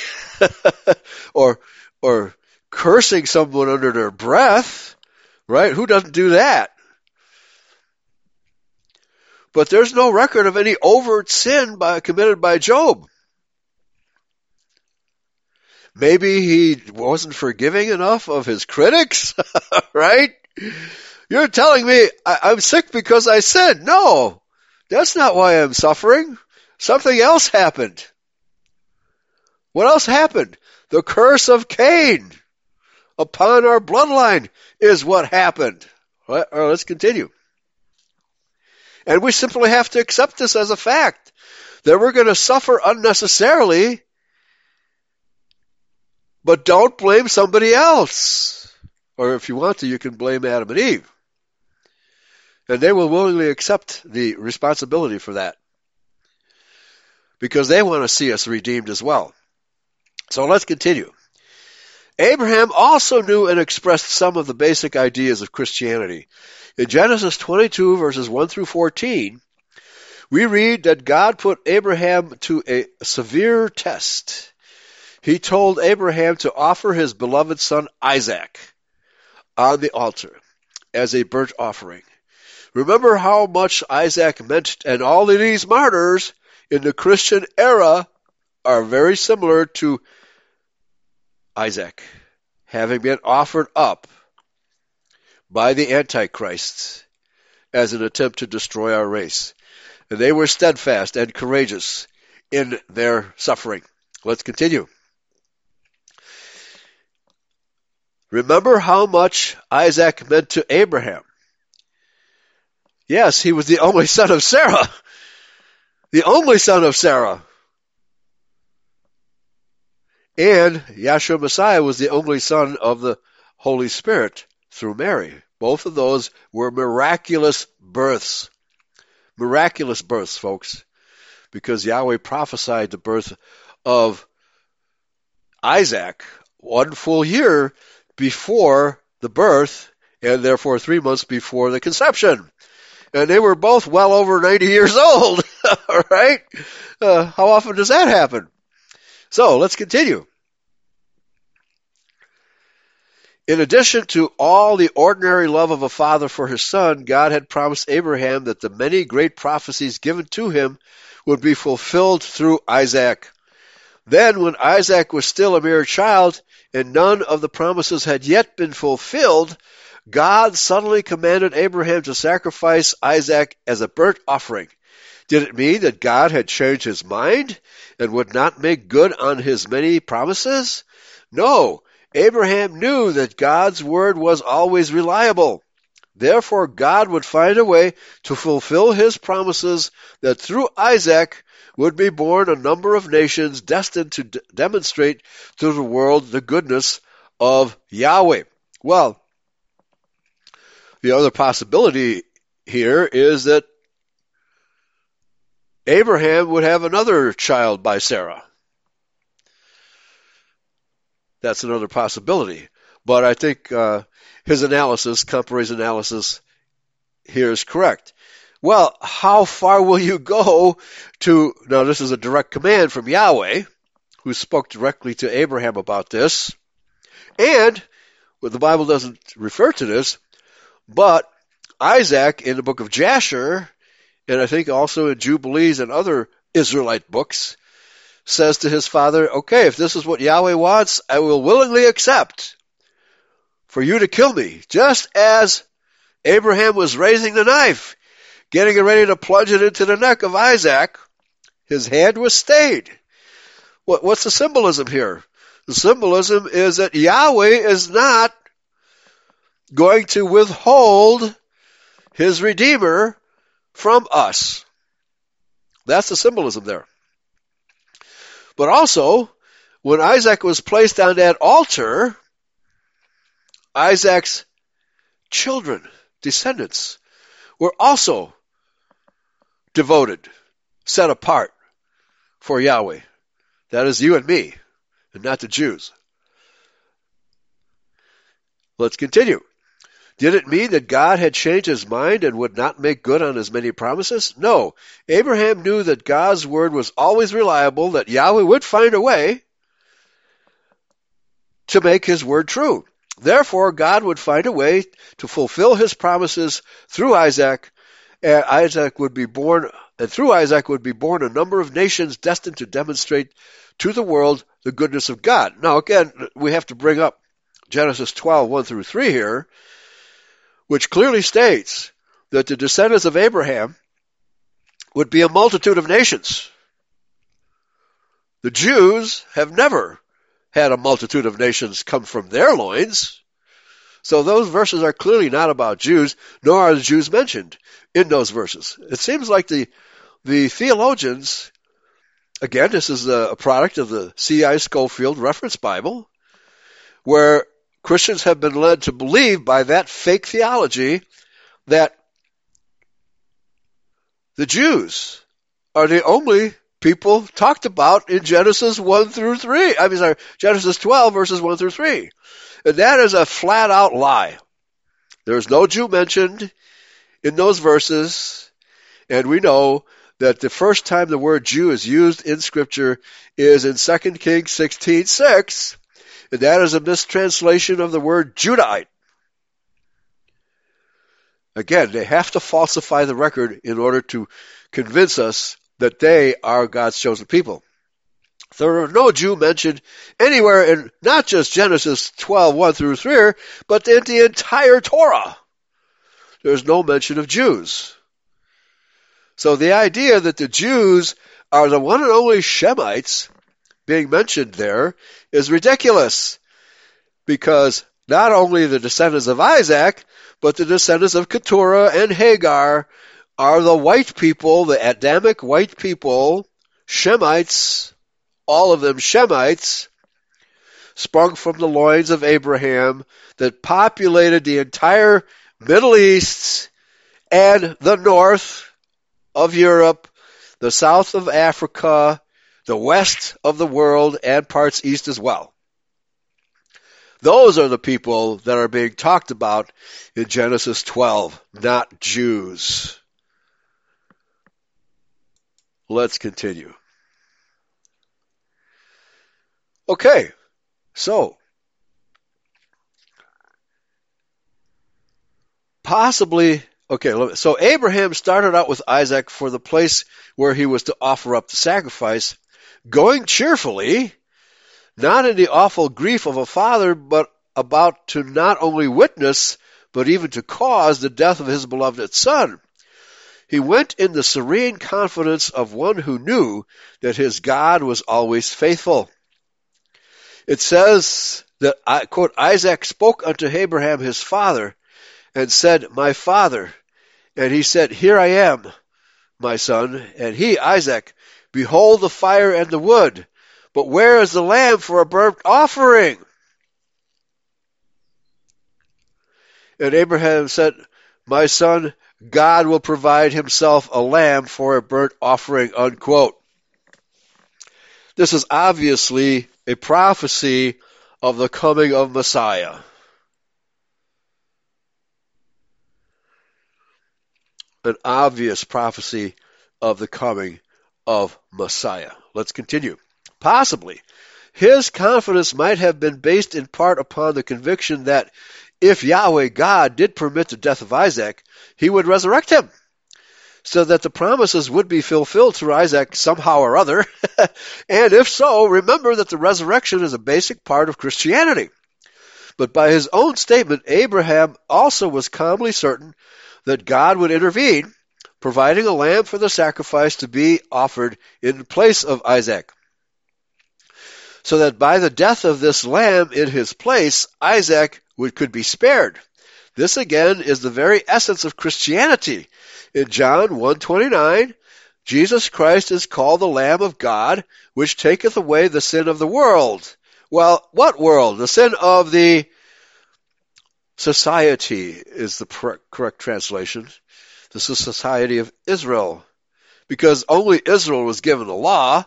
or or cursing someone under their breath, right? Who doesn't do that? But there's no record of any overt sin by, committed by Job. Maybe he wasn't forgiving enough of his critics, right? You're telling me I, am sick because I sinned. No, that's not why I'm suffering. Something else happened. What else happened? The curse of Cain upon our bloodline is what happened. Right, let's continue. And we simply have to accept this as a fact that we're going to suffer unnecessarily, but don't blame somebody else. Or if you want to, you can blame Adam and Eve. And they will willingly accept the responsibility for that. Because they want to see us redeemed as well. So let's continue. Abraham also knew and expressed some of the basic ideas of Christianity. In Genesis 22 verses 1 through 14, we read that God put Abraham to a severe test. He told Abraham to offer his beloved son Isaac on the altar as a burnt offering. Remember how much Isaac meant, and all of these martyrs in the Christian era are very similar to Isaac, having been offered up by the Antichrist as an attempt to destroy our race. And they were steadfast and courageous in their suffering. Let's continue. Remember how much Isaac meant to Abraham. Yes, he was the only son of Sarah. The only son of Sarah. And Yahshua Messiah was the only son of the Holy Spirit through Mary. Both of those were miraculous births. Miraculous births, folks. Because Yahweh prophesied the birth of Isaac one full year before the birth and therefore three months before the conception. And they were both well over 90 years old. All right? Uh, how often does that happen? So let's continue. In addition to all the ordinary love of a father for his son, God had promised Abraham that the many great prophecies given to him would be fulfilled through Isaac. Then, when Isaac was still a mere child and none of the promises had yet been fulfilled, God suddenly commanded Abraham to sacrifice Isaac as a burnt offering. Did it mean that God had changed his mind and would not make good on his many promises? No, Abraham knew that God's word was always reliable. Therefore, God would find a way to fulfill his promises that through Isaac would be born a number of nations destined to d- demonstrate to the world the goodness of Yahweh. Well, the other possibility here is that Abraham would have another child by Sarah. That's another possibility. But I think uh, his analysis, Comparet's analysis, here is correct. Well, how far will you go to? Now, this is a direct command from Yahweh, who spoke directly to Abraham about this. And, well, the Bible doesn't refer to this, but Isaac in the book of Jasher and I think also in Jubilees and other Israelite books, says to his father, Okay, if this is what Yahweh wants, I will willingly accept for you to kill me, just as Abraham was raising the knife, getting it ready to plunge it into the neck of Isaac. His hand was stayed. What, what's the symbolism here? The symbolism is that Yahweh is not going to withhold his Redeemer from us. That's the symbolism there. But also, when Isaac was placed on that altar, Isaac's children, descendants, were also devoted, set apart for Yahweh. That is you and me, and not the Jews. Let's continue. Did it mean that God had changed his mind and would not make good on his many promises? No. Abraham knew that God's word was always reliable, that Yahweh would find a way to make his word true. Therefore, God would find a way to fulfill his promises through Isaac, and Isaac would be born, and through Isaac would be born a number of nations destined to demonstrate to the world the goodness of God. Now, again, we have to bring up Genesis 12, 1 through 3 here, which clearly states that the descendants of Abraham would be a multitude of nations. The Jews have never had a multitude of nations come from their loins. So those verses are clearly not about Jews, nor are the Jews mentioned in those verses. It seems like the the theologians, again, this is a product of the C.I. Scofield Reference Bible, where Christians have been led to believe by that fake theology that the Jews are the only people talked about in Genesis 1 through 3. I mean, sorry, Genesis 12 verses 1 through 3. And that is a flat out lie. There's no Jew mentioned in those verses, and we know that the first time the word Jew is used in Scripture is in 2 Kings 16:6, and that is a mistranslation of the word Judahite. Again, they have to falsify the record in order to convince us that they are God's chosen people. There are no Jew mentioned anywhere in not just Genesis 12, 1 through 3, but in the entire Torah. There's no mention of Jews. So the idea that the Jews are the one and only Shemites being mentioned there is ridiculous. Because not only the descendants of Isaac, but the descendants of Keturah and Hagar are the white people, the Adamic white people, Shemites, all of them Shemites, sprung from the loins of Abraham, that populated the entire Middle East and the north of Europe, the south of Africa, the west of the world, and parts east as well. Those are the people that are being talked about in Genesis 12, not Jews. Let's continue. Okay, so possibly okay so abraham started out with isaac for the place where he was to offer up the sacrifice going cheerfully not in the awful grief of a father but about to not only witness but even to cause the death of his beloved son he went in the serene confidence of one who knew that his God was always faithful. It says that, quote, Isaac spoke unto Abraham his father and said, My father. And he said, Here I am, my son. And he, Isaac, behold the fire and the wood, but where is the lamb for a burnt offering? And Abraham said, My son, God will provide himself a lamb for a burnt offering, unquote. This is obviously a prophecy of the coming of Messiah. An obvious prophecy of the coming of Messiah. Let's continue. Possibly, his confidence might have been based in part upon the conviction that if Yahweh God did permit the death of Isaac, he would resurrect him so that the promises would be fulfilled through Isaac somehow or other. and if so, remember that the resurrection is a basic part of Christianity. But by his own statement, Abraham also was calmly certain that God would intervene, providing a lamb for the sacrifice to be offered in place of Isaac. So that by the death of this lamb in his place, Isaac would, could be spared. This again is the very essence of Christianity. In John 1:29, Jesus Christ is called the Lamb of God, which taketh away the sin of the world. Well, what world? The sin of the society is the correct translation. This is society of Israel. Because only Israel was given the law,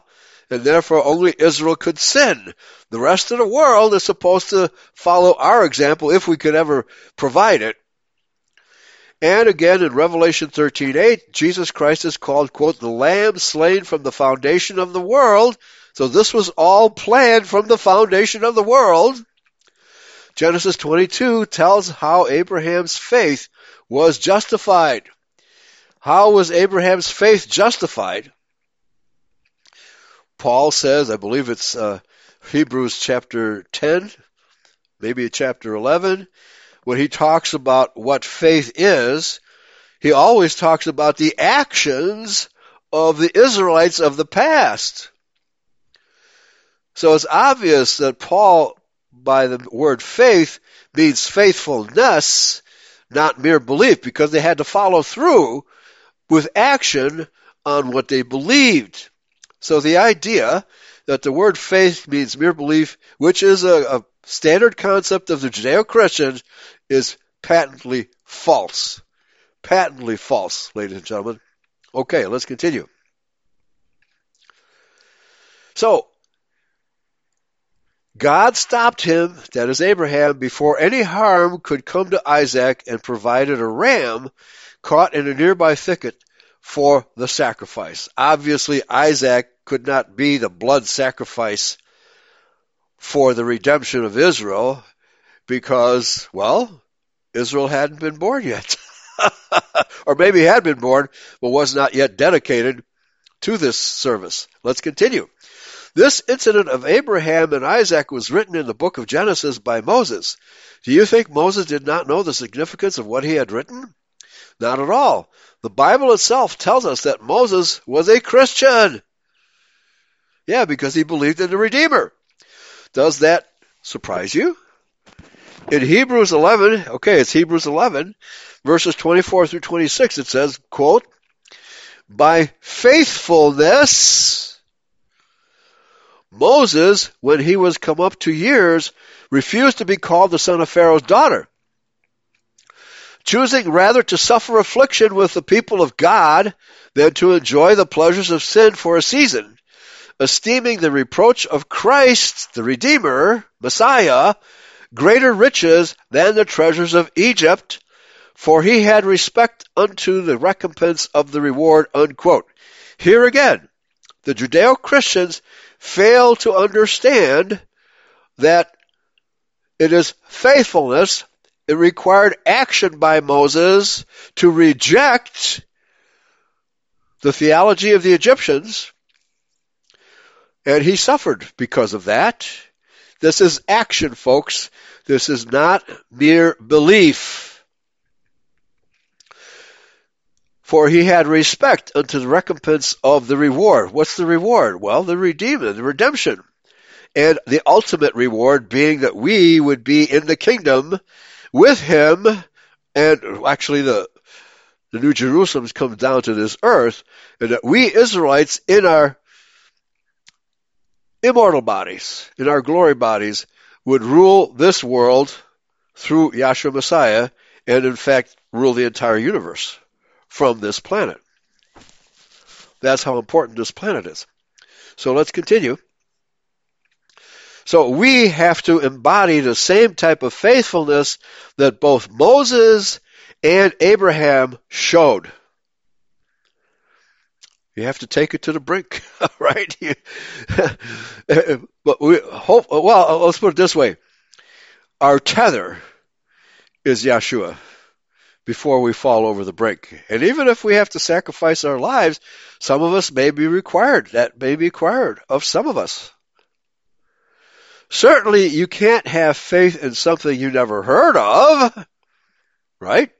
and therefore only Israel could sin. The rest of the world is supposed to follow our example if we could ever provide it. And again in Revelation 13:8, Jesus Christ is called, quote, the lamb slain from the foundation of the world. So this was all planned from the foundation of the world. Genesis 22 tells how Abraham's faith was justified. How was Abraham's faith justified? Paul says, I believe it's uh, Hebrews chapter 10, maybe chapter 11, when he talks about what faith is, he always talks about the actions of the Israelites of the past. So it's obvious that Paul, by the word faith, means faithfulness, not mere belief, because they had to follow through with action on what they believed. So the idea that the word faith means mere belief, which is a, a standard concept of the Judeo Christian, is patently false. Patently false, ladies and gentlemen. Okay, let's continue. So, God stopped him, that is Abraham, before any harm could come to Isaac and provided a ram caught in a nearby thicket for the sacrifice. Obviously, Isaac could not be the blood sacrifice for the redemption of Israel because, well, Israel hadn't been born yet. or maybe had been born, but was not yet dedicated to this service. Let's continue. This incident of Abraham and Isaac was written in the book of Genesis by Moses. Do you think Moses did not know the significance of what he had written? Not at all. The Bible itself tells us that Moses was a Christian. Yeah, because he believed in the Redeemer. Does that surprise you? In Hebrews 11, okay, it's Hebrews 11, verses 24 through 26, it says, quote, by faithfulness, Moses, when he was come up to years, refused to be called the son of Pharaoh's daughter, choosing rather to suffer affliction with the people of God than to enjoy the pleasures of sin for a season, esteeming the reproach of Christ, the Redeemer, Messiah, greater riches than the treasures of Egypt, for he had respect unto the recompense of the reward. Unquote. Here again, the Judeo-Christians fail to understand that it is faithfulness. It required action by Moses to reject the theology of the Egyptians, and he suffered because of that. This is action, folks. This is not mere belief. For he had respect unto the recompense of the reward. What's the reward? Well, the redeeming, the redemption. And the ultimate reward being that we would be in the kingdom with him. And actually the, the New Jerusalem comes down to this earth. And that we Israelites in our immortal bodies, in our glory bodies, would rule this world through Yahshua Messiah and in fact rule the entire universe from this planet. That's how important this planet is. So let's continue. So we have to embody the same type of faithfulness that both Moses and Abraham showed. You have to take it to the brink, right? but we hope, well, let's put it this way. Our tether is Yeshua before we fall over the brink. And even if we have to sacrifice our lives, some of us may be required. That may be required of some of us. Certainly, you can't have faith in something you never heard of, right?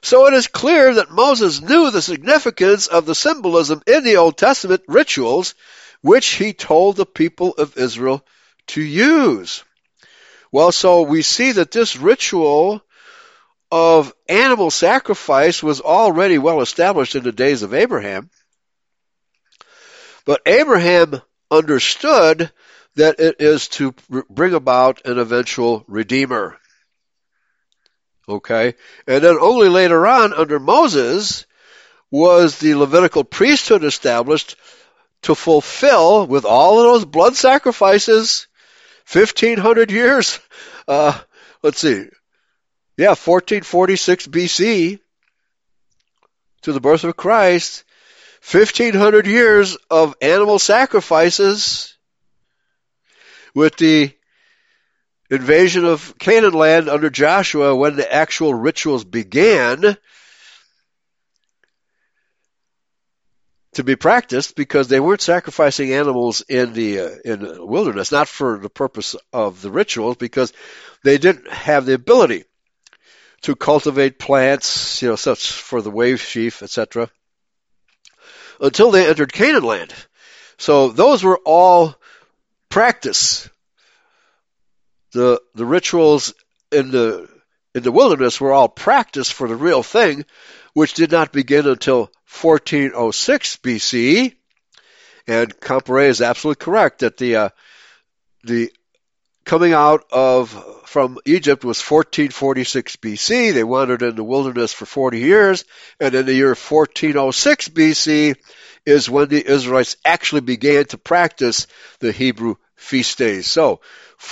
So it is clear that Moses knew the significance of the symbolism in the Old Testament rituals which he told the people of Israel to use. Well, so we see that this ritual of animal sacrifice was already well established in the days of Abraham. But Abraham understood that it is to bring about an eventual redeemer. Okay? And then only later on, under Moses, was the Levitical priesthood established to fulfill, with all of those blood sacrifices, 1500 years, uh, let's see, yeah, 1446 BC to the birth of Christ, 1500 years of animal sacrifices with the invasion of Canaan land under Joshua when the actual rituals began to be practiced because they weren't sacrificing animals in the uh, in the wilderness not for the purpose of the rituals because they didn't have the ability to cultivate plants, you know, such for the wave sheaf, etc., until they entered Canaan land. So those were all practice. The the rituals in the in the wilderness were all practice for the real thing, which did not begin until 1406 BC. And Comparet is absolutely correct that the uh, the coming out of from Egypt was 1446 BC. They wandered in the wilderness for 40 years, and in the year 1406 BC is when the Israelites actually began to practice the Hebrew feast days. So,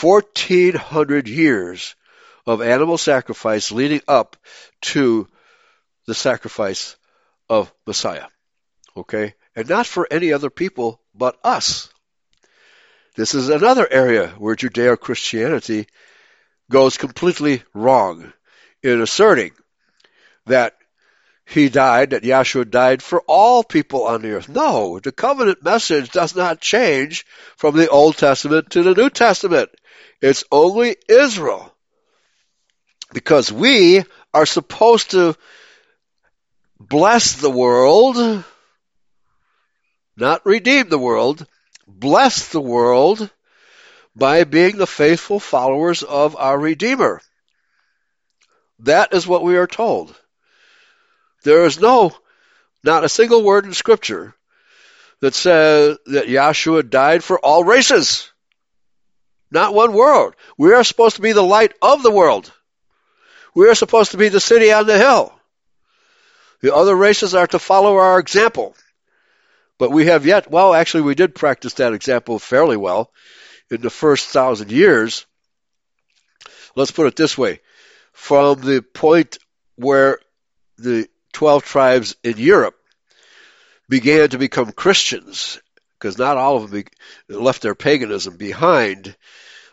1400 years of animal sacrifice leading up to the sacrifice of Messiah. Okay? And not for any other people but us. This is another area where Judeo Christianity goes completely wrong in asserting that he died, that Yahshua died for all people on the earth. No, the covenant message does not change from the Old Testament to the New Testament. It's only Israel. Because we are supposed to bless the world, not redeem the world, bless the world by being the faithful followers of our Redeemer. That is what we are told. There is no, not a single word in Scripture that says that Yahshua died for all races. Not one word. We are supposed to be the light of the world. We are supposed to be the city on the hill. The other races are to follow our example. But we have yet, well, actually, we did practice that example fairly well in the first thousand years. Let's put it this way from the point where the 12 tribes in Europe began to become Christians, because not all of them left their paganism behind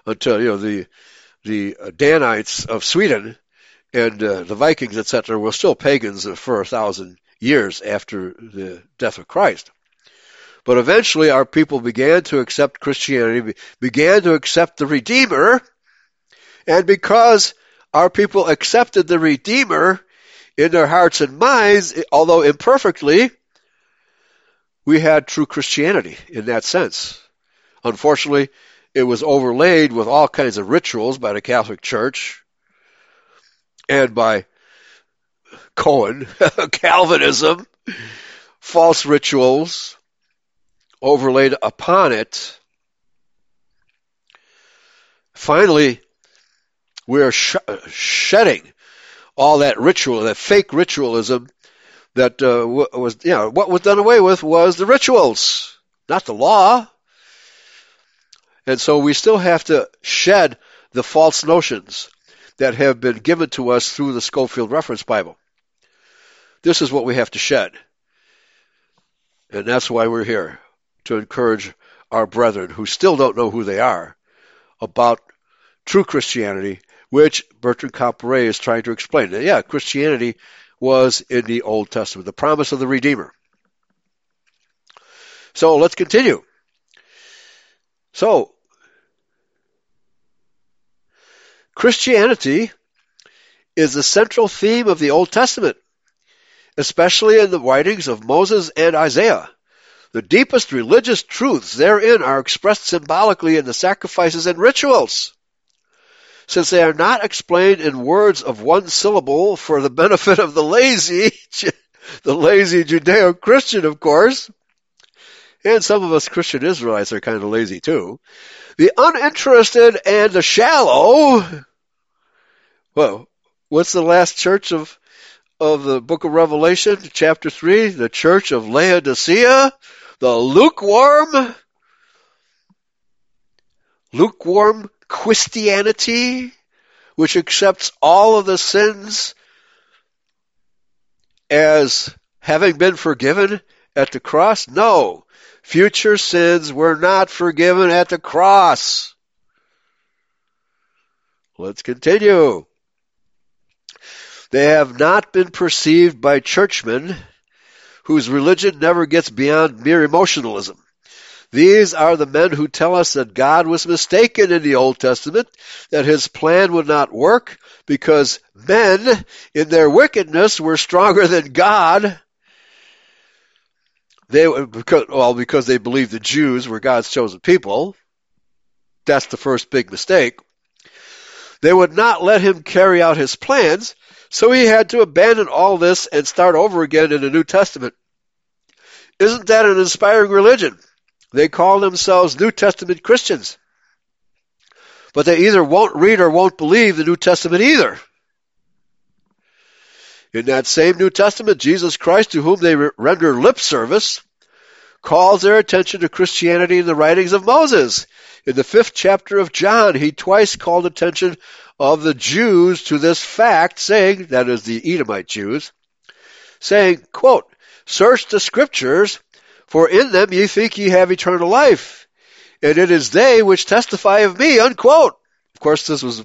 until, you know, the, the Danites of Sweden and uh, the Vikings, etc., were still pagans for a thousand years after the death of Christ. But eventually our people began to accept Christianity, began to accept the Redeemer, and because our people accepted the Redeemer, in their hearts and minds, although imperfectly, we had true Christianity in that sense. Unfortunately, it was overlaid with all kinds of rituals by the Catholic Church and by Cohen, Calvinism, false rituals overlaid upon it. Finally, we are sh- shedding all that ritual, that fake ritualism that uh, was, you know, what was done away with was the rituals, not the law. And so we still have to shed the false notions that have been given to us through the Scofield Reference Bible. This is what we have to shed. And that's why we're here, to encourage our brethren who still don't know who they are about true Christianity which Bertrand Comparet is trying to explain. Yeah, Christianity was in the Old Testament, the promise of the Redeemer. So let's continue. So, Christianity is the central theme of the Old Testament, especially in the writings of Moses and Isaiah. The deepest religious truths therein are expressed symbolically in the sacrifices and rituals since they are not explained in words of one syllable for the benefit of the lazy, the lazy Judeo-Christian, of course, and some of us Christian Israelites are kind of lazy too, the uninterested and the shallow, well, what's the last church of, of the book of Revelation, chapter 3? The church of Laodicea, the lukewarm, lukewarm Christianity, which accepts all of the sins as having been forgiven at the cross? No. Future sins were not forgiven at the cross. Let's continue. They have not been perceived by churchmen whose religion never gets beyond mere emotionalism. These are the men who tell us that God was mistaken in the Old Testament, that his plan would not work because men in their wickedness were stronger than God. They because well because they believed the Jews were God's chosen people. That's the first big mistake. They would not let him carry out his plans, so he had to abandon all this and start over again in the New Testament. Isn't that an inspiring religion? They call themselves New Testament Christians. But they either won't read or won't believe the New Testament either. In that same New Testament, Jesus Christ, to whom they render lip service, calls their attention to Christianity in the writings of Moses. In the fifth chapter of John, he twice called attention of the Jews to this fact, saying, that is the Edomite Jews, saying, quote, Search the scriptures, for in them ye think ye have eternal life, and it is they which testify of me, unquote. Of course, this was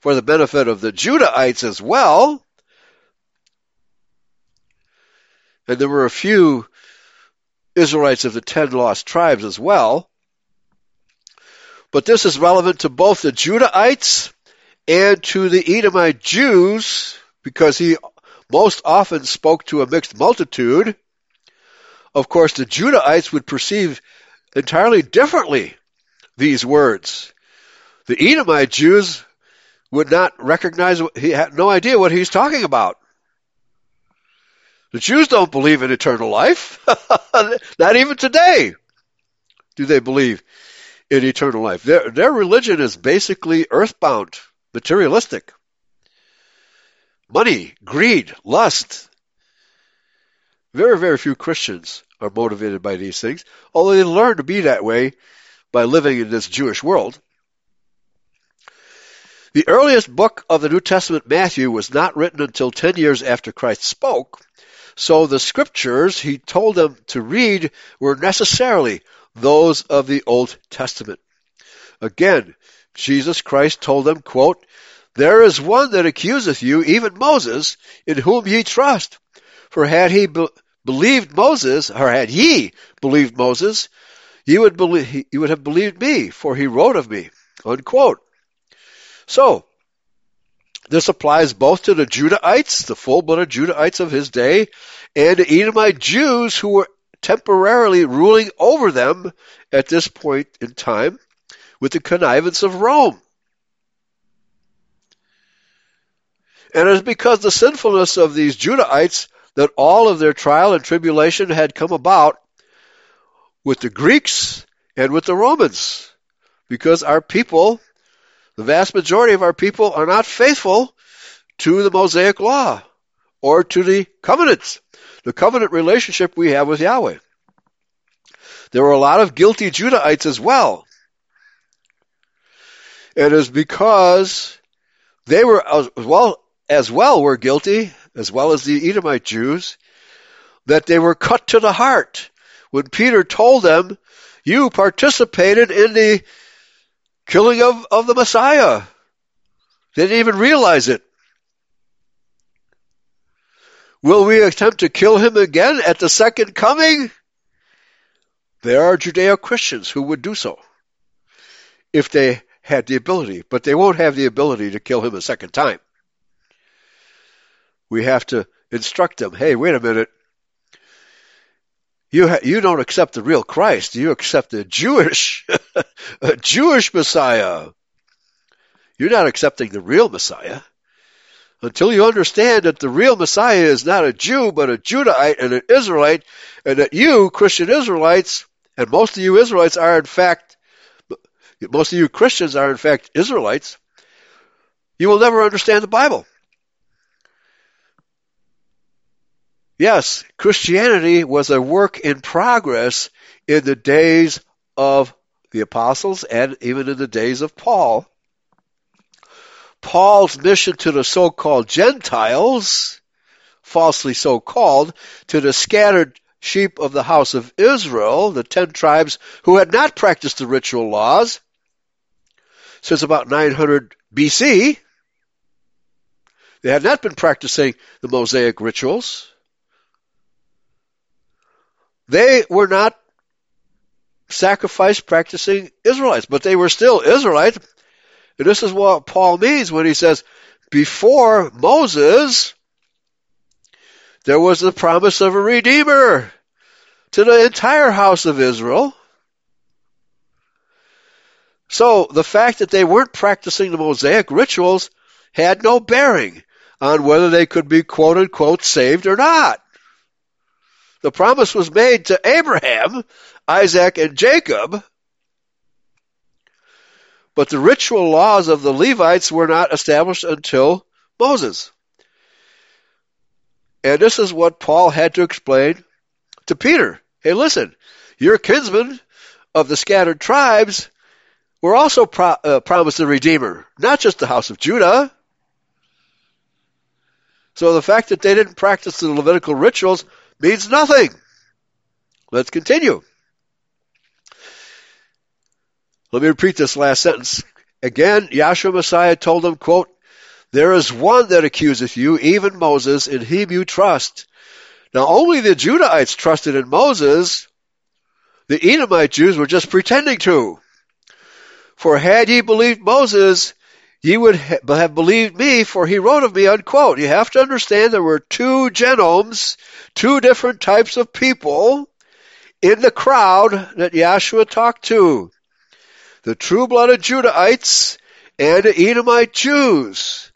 for the benefit of the Judahites as well. And there were a few Israelites of the ten lost tribes as well. But this is relevant to both the Judahites and to the Edomite Jews because he most often spoke to a mixed multitude. Of course, the Judahites would perceive entirely differently these words. The Edomite Jews would not recognize, he had no idea what he's talking about. The Jews don't believe in eternal life. not even today do they believe in eternal life. Their, their religion is basically earthbound, materialistic. Money, greed, lust. Very, very few Christians are motivated by these things, although they learn to be that way by living in this Jewish world. The earliest book of the New Testament, Matthew, was not written until 10 years after Christ spoke, so the scriptures he told them to read were necessarily those of the Old Testament. Again, Jesus Christ told them, quote, There is one that accuseth you, even Moses, in whom ye trust. For had he believed Moses, or had ye believed Moses, you would believe, you would have believed me, for he wrote of me. Unquote. So, this applies both to the Judahites, the full-blooded Judahites of his day, and the Edomite Jews who were temporarily ruling over them at this point in time with the connivance of Rome. And it is because the sinfulness of these Judahites that all of their trial and tribulation had come about with the Greeks and with the Romans. Because our people, the vast majority of our people, are not faithful to the Mosaic Law or to the covenants the covenant relationship we have with Yahweh. There were a lot of guilty Judahites as well. It is because they were as well as well were guilty, as well as the Edomite Jews, that they were cut to the heart when Peter told them, "You participated in the killing of, of the Messiah." They didn't even realize it. Will we attempt to kill him again at the second coming? There are Judeo Christians who would do so if they had the ability, but they won't have the ability to kill him a second time. We have to instruct them hey, wait a minute. You, ha- you don't accept the real Christ. You accept the Jewish, a Jewish Messiah. You're not accepting the real Messiah until you understand that the real Messiah is not a Jew, but a Judahite and an Israelite, and that you, Christian Israelites, and most of you Israelites are in fact, most of you Christians are in fact Israelites, you will never understand the Bible. Yes, Christianity was a work in progress in the days of the apostles and even in the days of Paul. Paul's mission to the so-called Gentiles, falsely so called, to the scattered sheep of the house of Israel, the ten tribes who had not practiced the ritual laws since about 900 BC. They had not been practicing the Mosaic rituals. They were not sacrifice practicing Israelites, but they were still Israelites and this is what Paul means when he says, before Moses, there was the promise of a redeemer to the entire house of Israel. So the fact that they weren't practicing the Mosaic rituals had no bearing on whether they could be quote unquote saved or not. The promise was made to Abraham, Isaac, and Jacob, but the ritual laws of the Levites were not established until Moses. And this is what Paul had to explain to Peter. Hey, listen, your kinsmen of the scattered tribes were also pro- uh, promised a redeemer, not just the house of Judah. So the fact that they didn't practice the Levitical rituals means nothing. Let's continue. Let me repeat this last sentence. Again, Yahshua Messiah told them, quote, There is one that accuseth you, even Moses, in him you trust. Now only the Judahites trusted in Moses. The Edomite Jews were just pretending to. For had ye believed Moses, ye would have believed me, for he wrote of me, unquote. You have to understand there were two genomes, two different types of people in the crowd that Yahshua talked to. The true-blooded Judahites and Edomite Jews.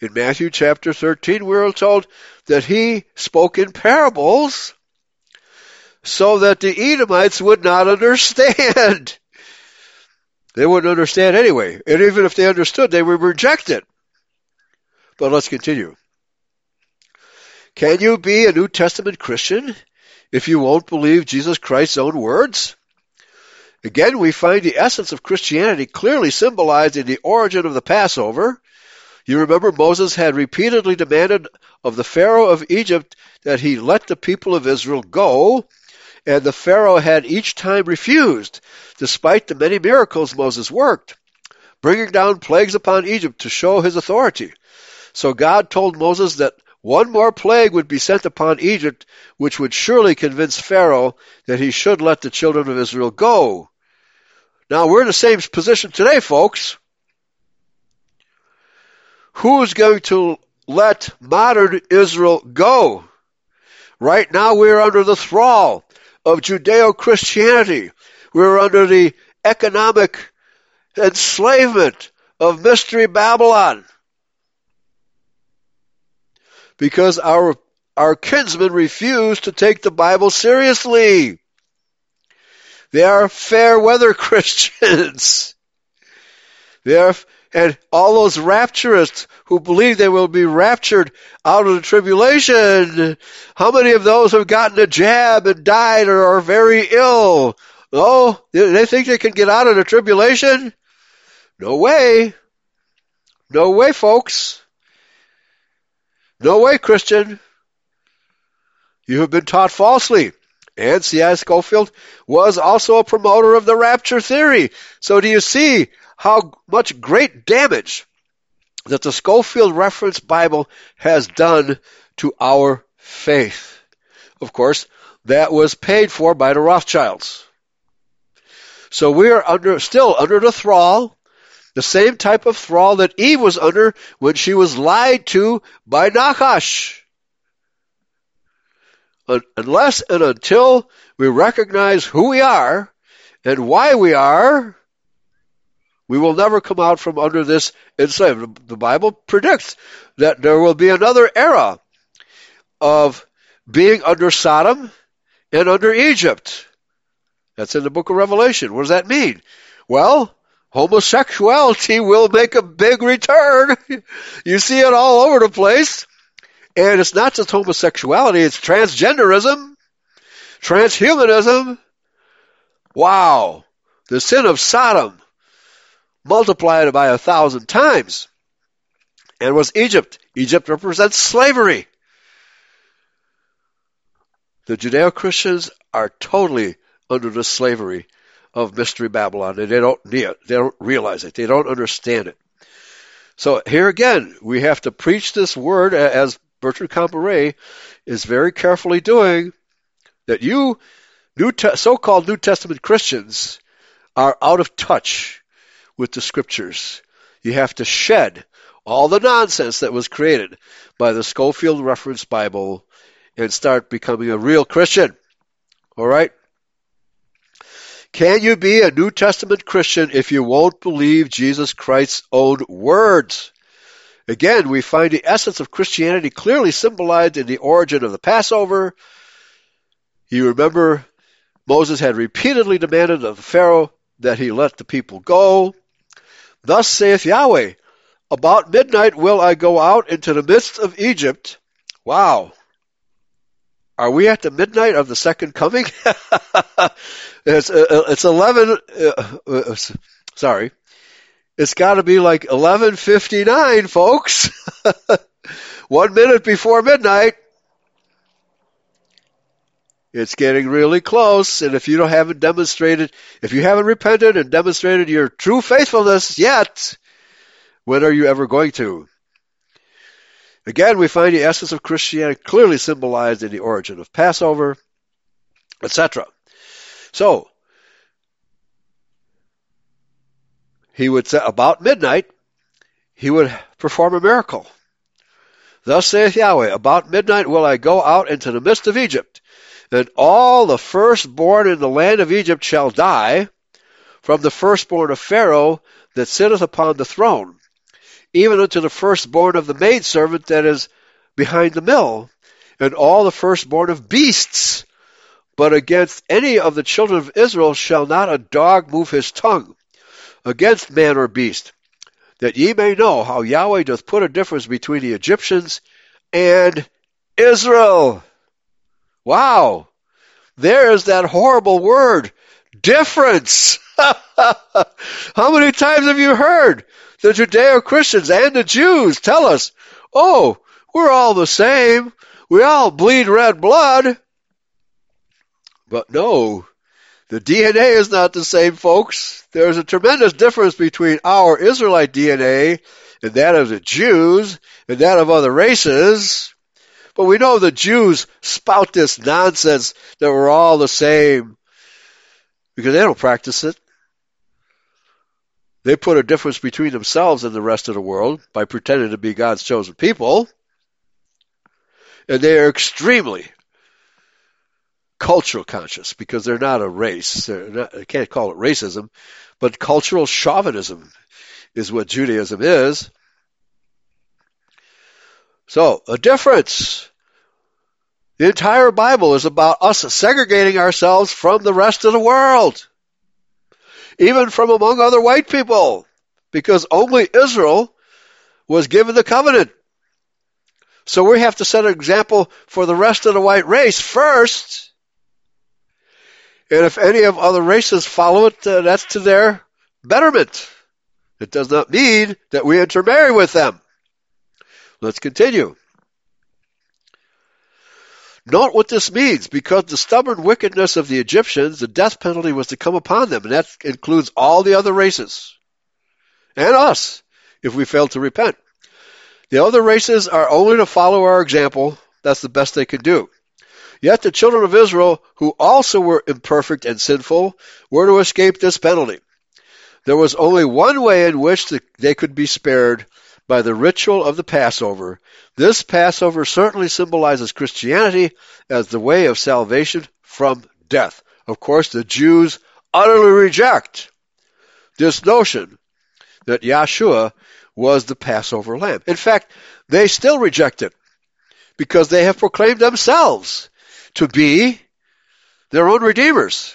In Matthew chapter 13, we are told that he spoke in parables so that the Edomites would not understand. They wouldn't understand anyway. And even if they understood, they would reject it. But let's continue. Can you be a New Testament Christian if you won't believe Jesus Christ's own words? Again, we find the essence of Christianity clearly symbolized in the origin of the Passover. You remember Moses had repeatedly demanded of the Pharaoh of Egypt that he let the people of Israel go and the Pharaoh had each time refused, despite the many miracles Moses worked, bringing down plagues upon Egypt to show his authority. So God told Moses that one more plague would be sent upon Egypt, which would surely convince Pharaoh that he should let the children of Israel go. Now we're in the same position today, folks. Who's going to let modern Israel go? Right now we're under the thrall of Judeo-Christianity. We're under the economic enslavement of Mystery Babylon. Because our, our kinsmen refuse to take the Bible seriously. They are fair weather Christians. They are, and all those rapturists who believe they will be raptured out of the tribulation. How many of those have gotten a jab and died or are very ill? Oh, they think they can get out of the tribulation? No way. No way, folks. No way, Christian. You have been taught falsely. And C.I. Scofield was also a promoter of the rapture theory. So do you see how much great damage that the Scofield Reference Bible has done to our faith. Of course, that was paid for by the Rothschilds. So we are under, still under the thrall, the same type of thrall that Eve was under when she was lied to by Nachash. Unless and until we recognize who we are and why we are, we will never come out from under this enslavement. The Bible predicts that there will be another era of being under Sodom and under Egypt. That's in the book of Revelation. What does that mean? Well, homosexuality will make a big return. you see it all over the place. And it's not just homosexuality, it's transgenderism, transhumanism. Wow. The sin of Sodom multiplied by a thousand times. And was Egypt. Egypt represents slavery. The Judeo Christians are totally under the slavery of Mystery Babylon, and they don't need it. They don't realize it. They don't understand it. So here again, we have to preach this word as Bertrand Comparet is very carefully doing. That you, New so-called New Testament Christians, are out of touch with the scriptures. You have to shed all the nonsense that was created by the Scofield Reference Bible and start becoming a real Christian. All right? Can you be a New Testament Christian if you won't believe Jesus Christ's own words? Again, we find the essence of Christianity clearly symbolized in the origin of the Passover. You remember Moses had repeatedly demanded of Pharaoh that he let the people go. Thus saith Yahweh, about midnight will I go out into the midst of Egypt. Wow. Are we at the midnight of the second coming? it's, uh, uh, it's 11, uh, uh, sorry. It's got to be like 11:59, folks. One minute before midnight. It's getting really close, and if you don't haven't demonstrated, if you haven't repented and demonstrated your true faithfulness yet, when are you ever going to? Again, we find the essence of Christianity clearly symbolized in the origin of Passover, etc. So, he would say about midnight, he would perform a miracle. Thus saith Yahweh, about midnight will I go out into the midst of Egypt, and all the firstborn in the land of Egypt shall die, from the firstborn of Pharaoh that sitteth upon the throne, even unto the firstborn of the maidservant that is behind the mill, and all the firstborn of beasts. But against any of the children of Israel shall not a dog move his tongue against man or beast, that ye may know how Yahweh doth put a difference between the Egyptians and Israel. Wow. There's that horrible word, difference. How many times have you heard the Judeo Christians and the Jews tell us, oh, we're all the same. We all bleed red blood. But no, the DNA is not the same, folks. There's a tremendous difference between our Israelite DNA and that of the Jews and that of other races. But we know the Jews spout this nonsense that we're all the same because they don't practice it. They put a difference between themselves and the rest of the world by pretending to be God's chosen people. And they are extremely cultural conscious because they're not a race. Not, I can't call it racism, but cultural chauvinism is what Judaism is. So, a difference. The entire Bible is about us segregating ourselves from the rest of the world, even from among other white people, because only Israel was given the covenant. So we have to set an example for the rest of the white race first. And if any of other races follow it, uh, that's to their betterment. It does not mean that we intermarry with them. Let's continue. Note what this means. Because the stubborn wickedness of the Egyptians, the death penalty was to come upon them, and that includes all the other races. And us, if we fail to repent. The other races are only to follow our example. That's the best they can do. Yet the children of Israel, who also were imperfect and sinful, were to escape this penalty. There was only one way in which they could be spared, by the ritual of the Passover. This Passover certainly symbolizes Christianity as the way of salvation from death. Of course, the Jews utterly reject this notion that Yahshua was the Passover lamb. In fact, they still reject it because they have proclaimed themselves to be their own redeemers.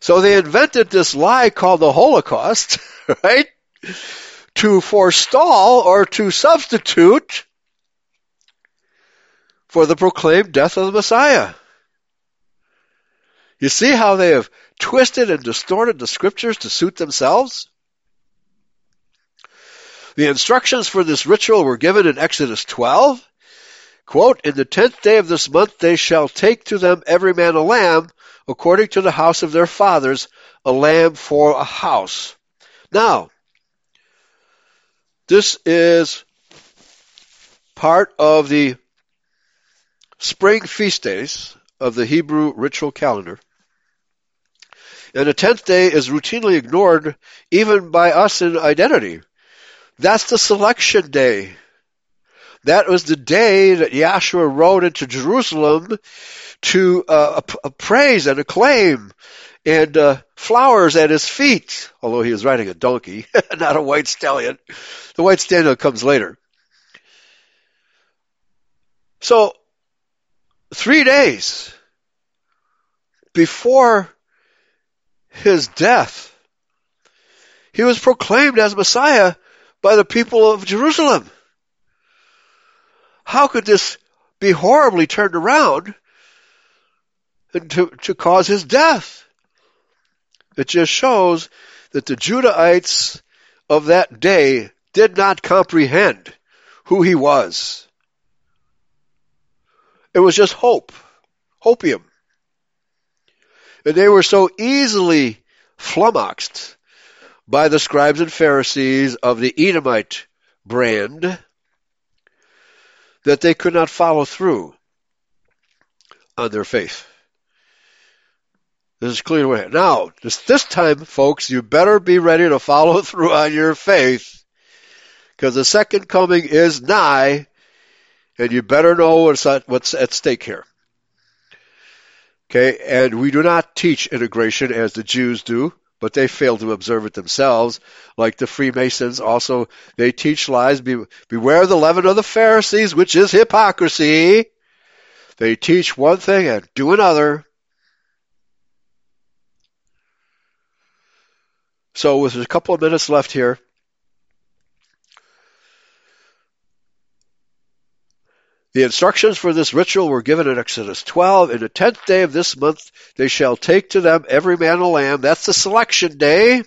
So they invented this lie called the Holocaust, right? To forestall or to substitute for the proclaimed death of the Messiah. You see how they have twisted and distorted the scriptures to suit themselves? The instructions for this ritual were given in Exodus 12. Quote, In the tenth day of this month they shall take to them every man a lamb, according to the house of their fathers, a lamb for a house. Now, this is part of the spring feast days of the Hebrew ritual calendar. And the tenth day is routinely ignored even by us in identity. That's the selection day. That was the day that Yahshua rode into Jerusalem to uh, praise and acclaim and uh, flowers at his feet, although he was riding a donkey, not a white stallion. The white stallion comes later. So, three days before his death, he was proclaimed as Messiah by the people of Jerusalem. How could this be horribly turned around to, to cause his death? It just shows that the Judahites of that day did not comprehend who he was. It was just hope, hopium. And they were so easily flummoxed by the scribes and Pharisees of the Edomite brand that they could not follow through on their faith. This is clear away. Now, this, this time, folks, you better be ready to follow through on your faith because the second coming is nigh and you better know what's at, what's at stake here. Okay, and we do not teach integration as the Jews do, but they fail to observe it themselves. Like the Freemasons, also they teach lies. Be, beware the leaven of the Pharisees, which is hypocrisy. They teach one thing and do another. So, with a couple of minutes left here, The instructions for this ritual were given in Exodus 12. In the tenth day of this month, they shall take to them every man a lamb. That's the selection day.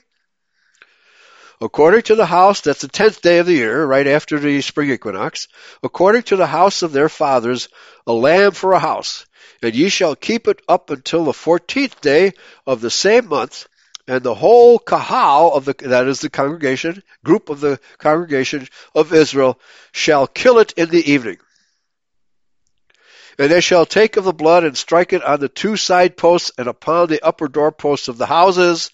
According to the house, that's the tenth day of the year, right after the spring equinox. According to the house of their fathers, a lamb for a house. And ye shall keep it up until the fourteenth day of the same month. And the whole kahal of the, that is the congregation, group of the congregation of Israel, shall kill it in the evening. And they shall take of the blood and strike it on the two side posts and upon the upper doorposts of the houses.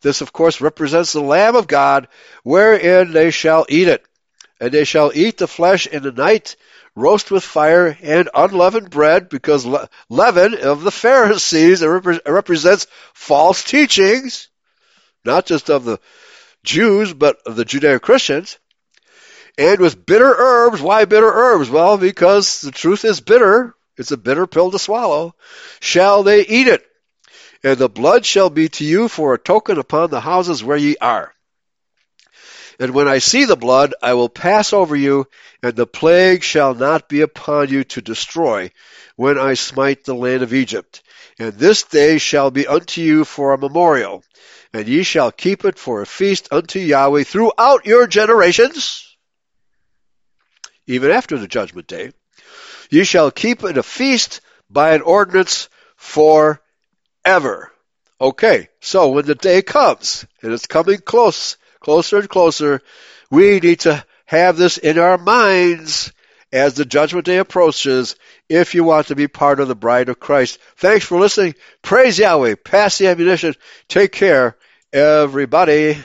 This, of course, represents the Lamb of God, wherein they shall eat it. And they shall eat the flesh in the night, roast with fire, and unleavened bread, because le- leaven of the Pharisees represents false teachings, not just of the Jews, but of the Judeo Christians. And with bitter herbs. Why bitter herbs? Well, because the truth is bitter. It's a bitter pill to swallow. Shall they eat it? And the blood shall be to you for a token upon the houses where ye are. And when I see the blood, I will pass over you, and the plague shall not be upon you to destroy, when I smite the land of Egypt. And this day shall be unto you for a memorial, and ye shall keep it for a feast unto Yahweh throughout your generations, even after the judgment day. Ye shall keep it a feast by an ordinance forever. Okay, so when the day comes, and it's coming close, closer and closer, we need to have this in our minds as the judgment day approaches if you want to be part of the bride of Christ. Thanks for listening. Praise Yahweh. Pass the ammunition. Take care, everybody.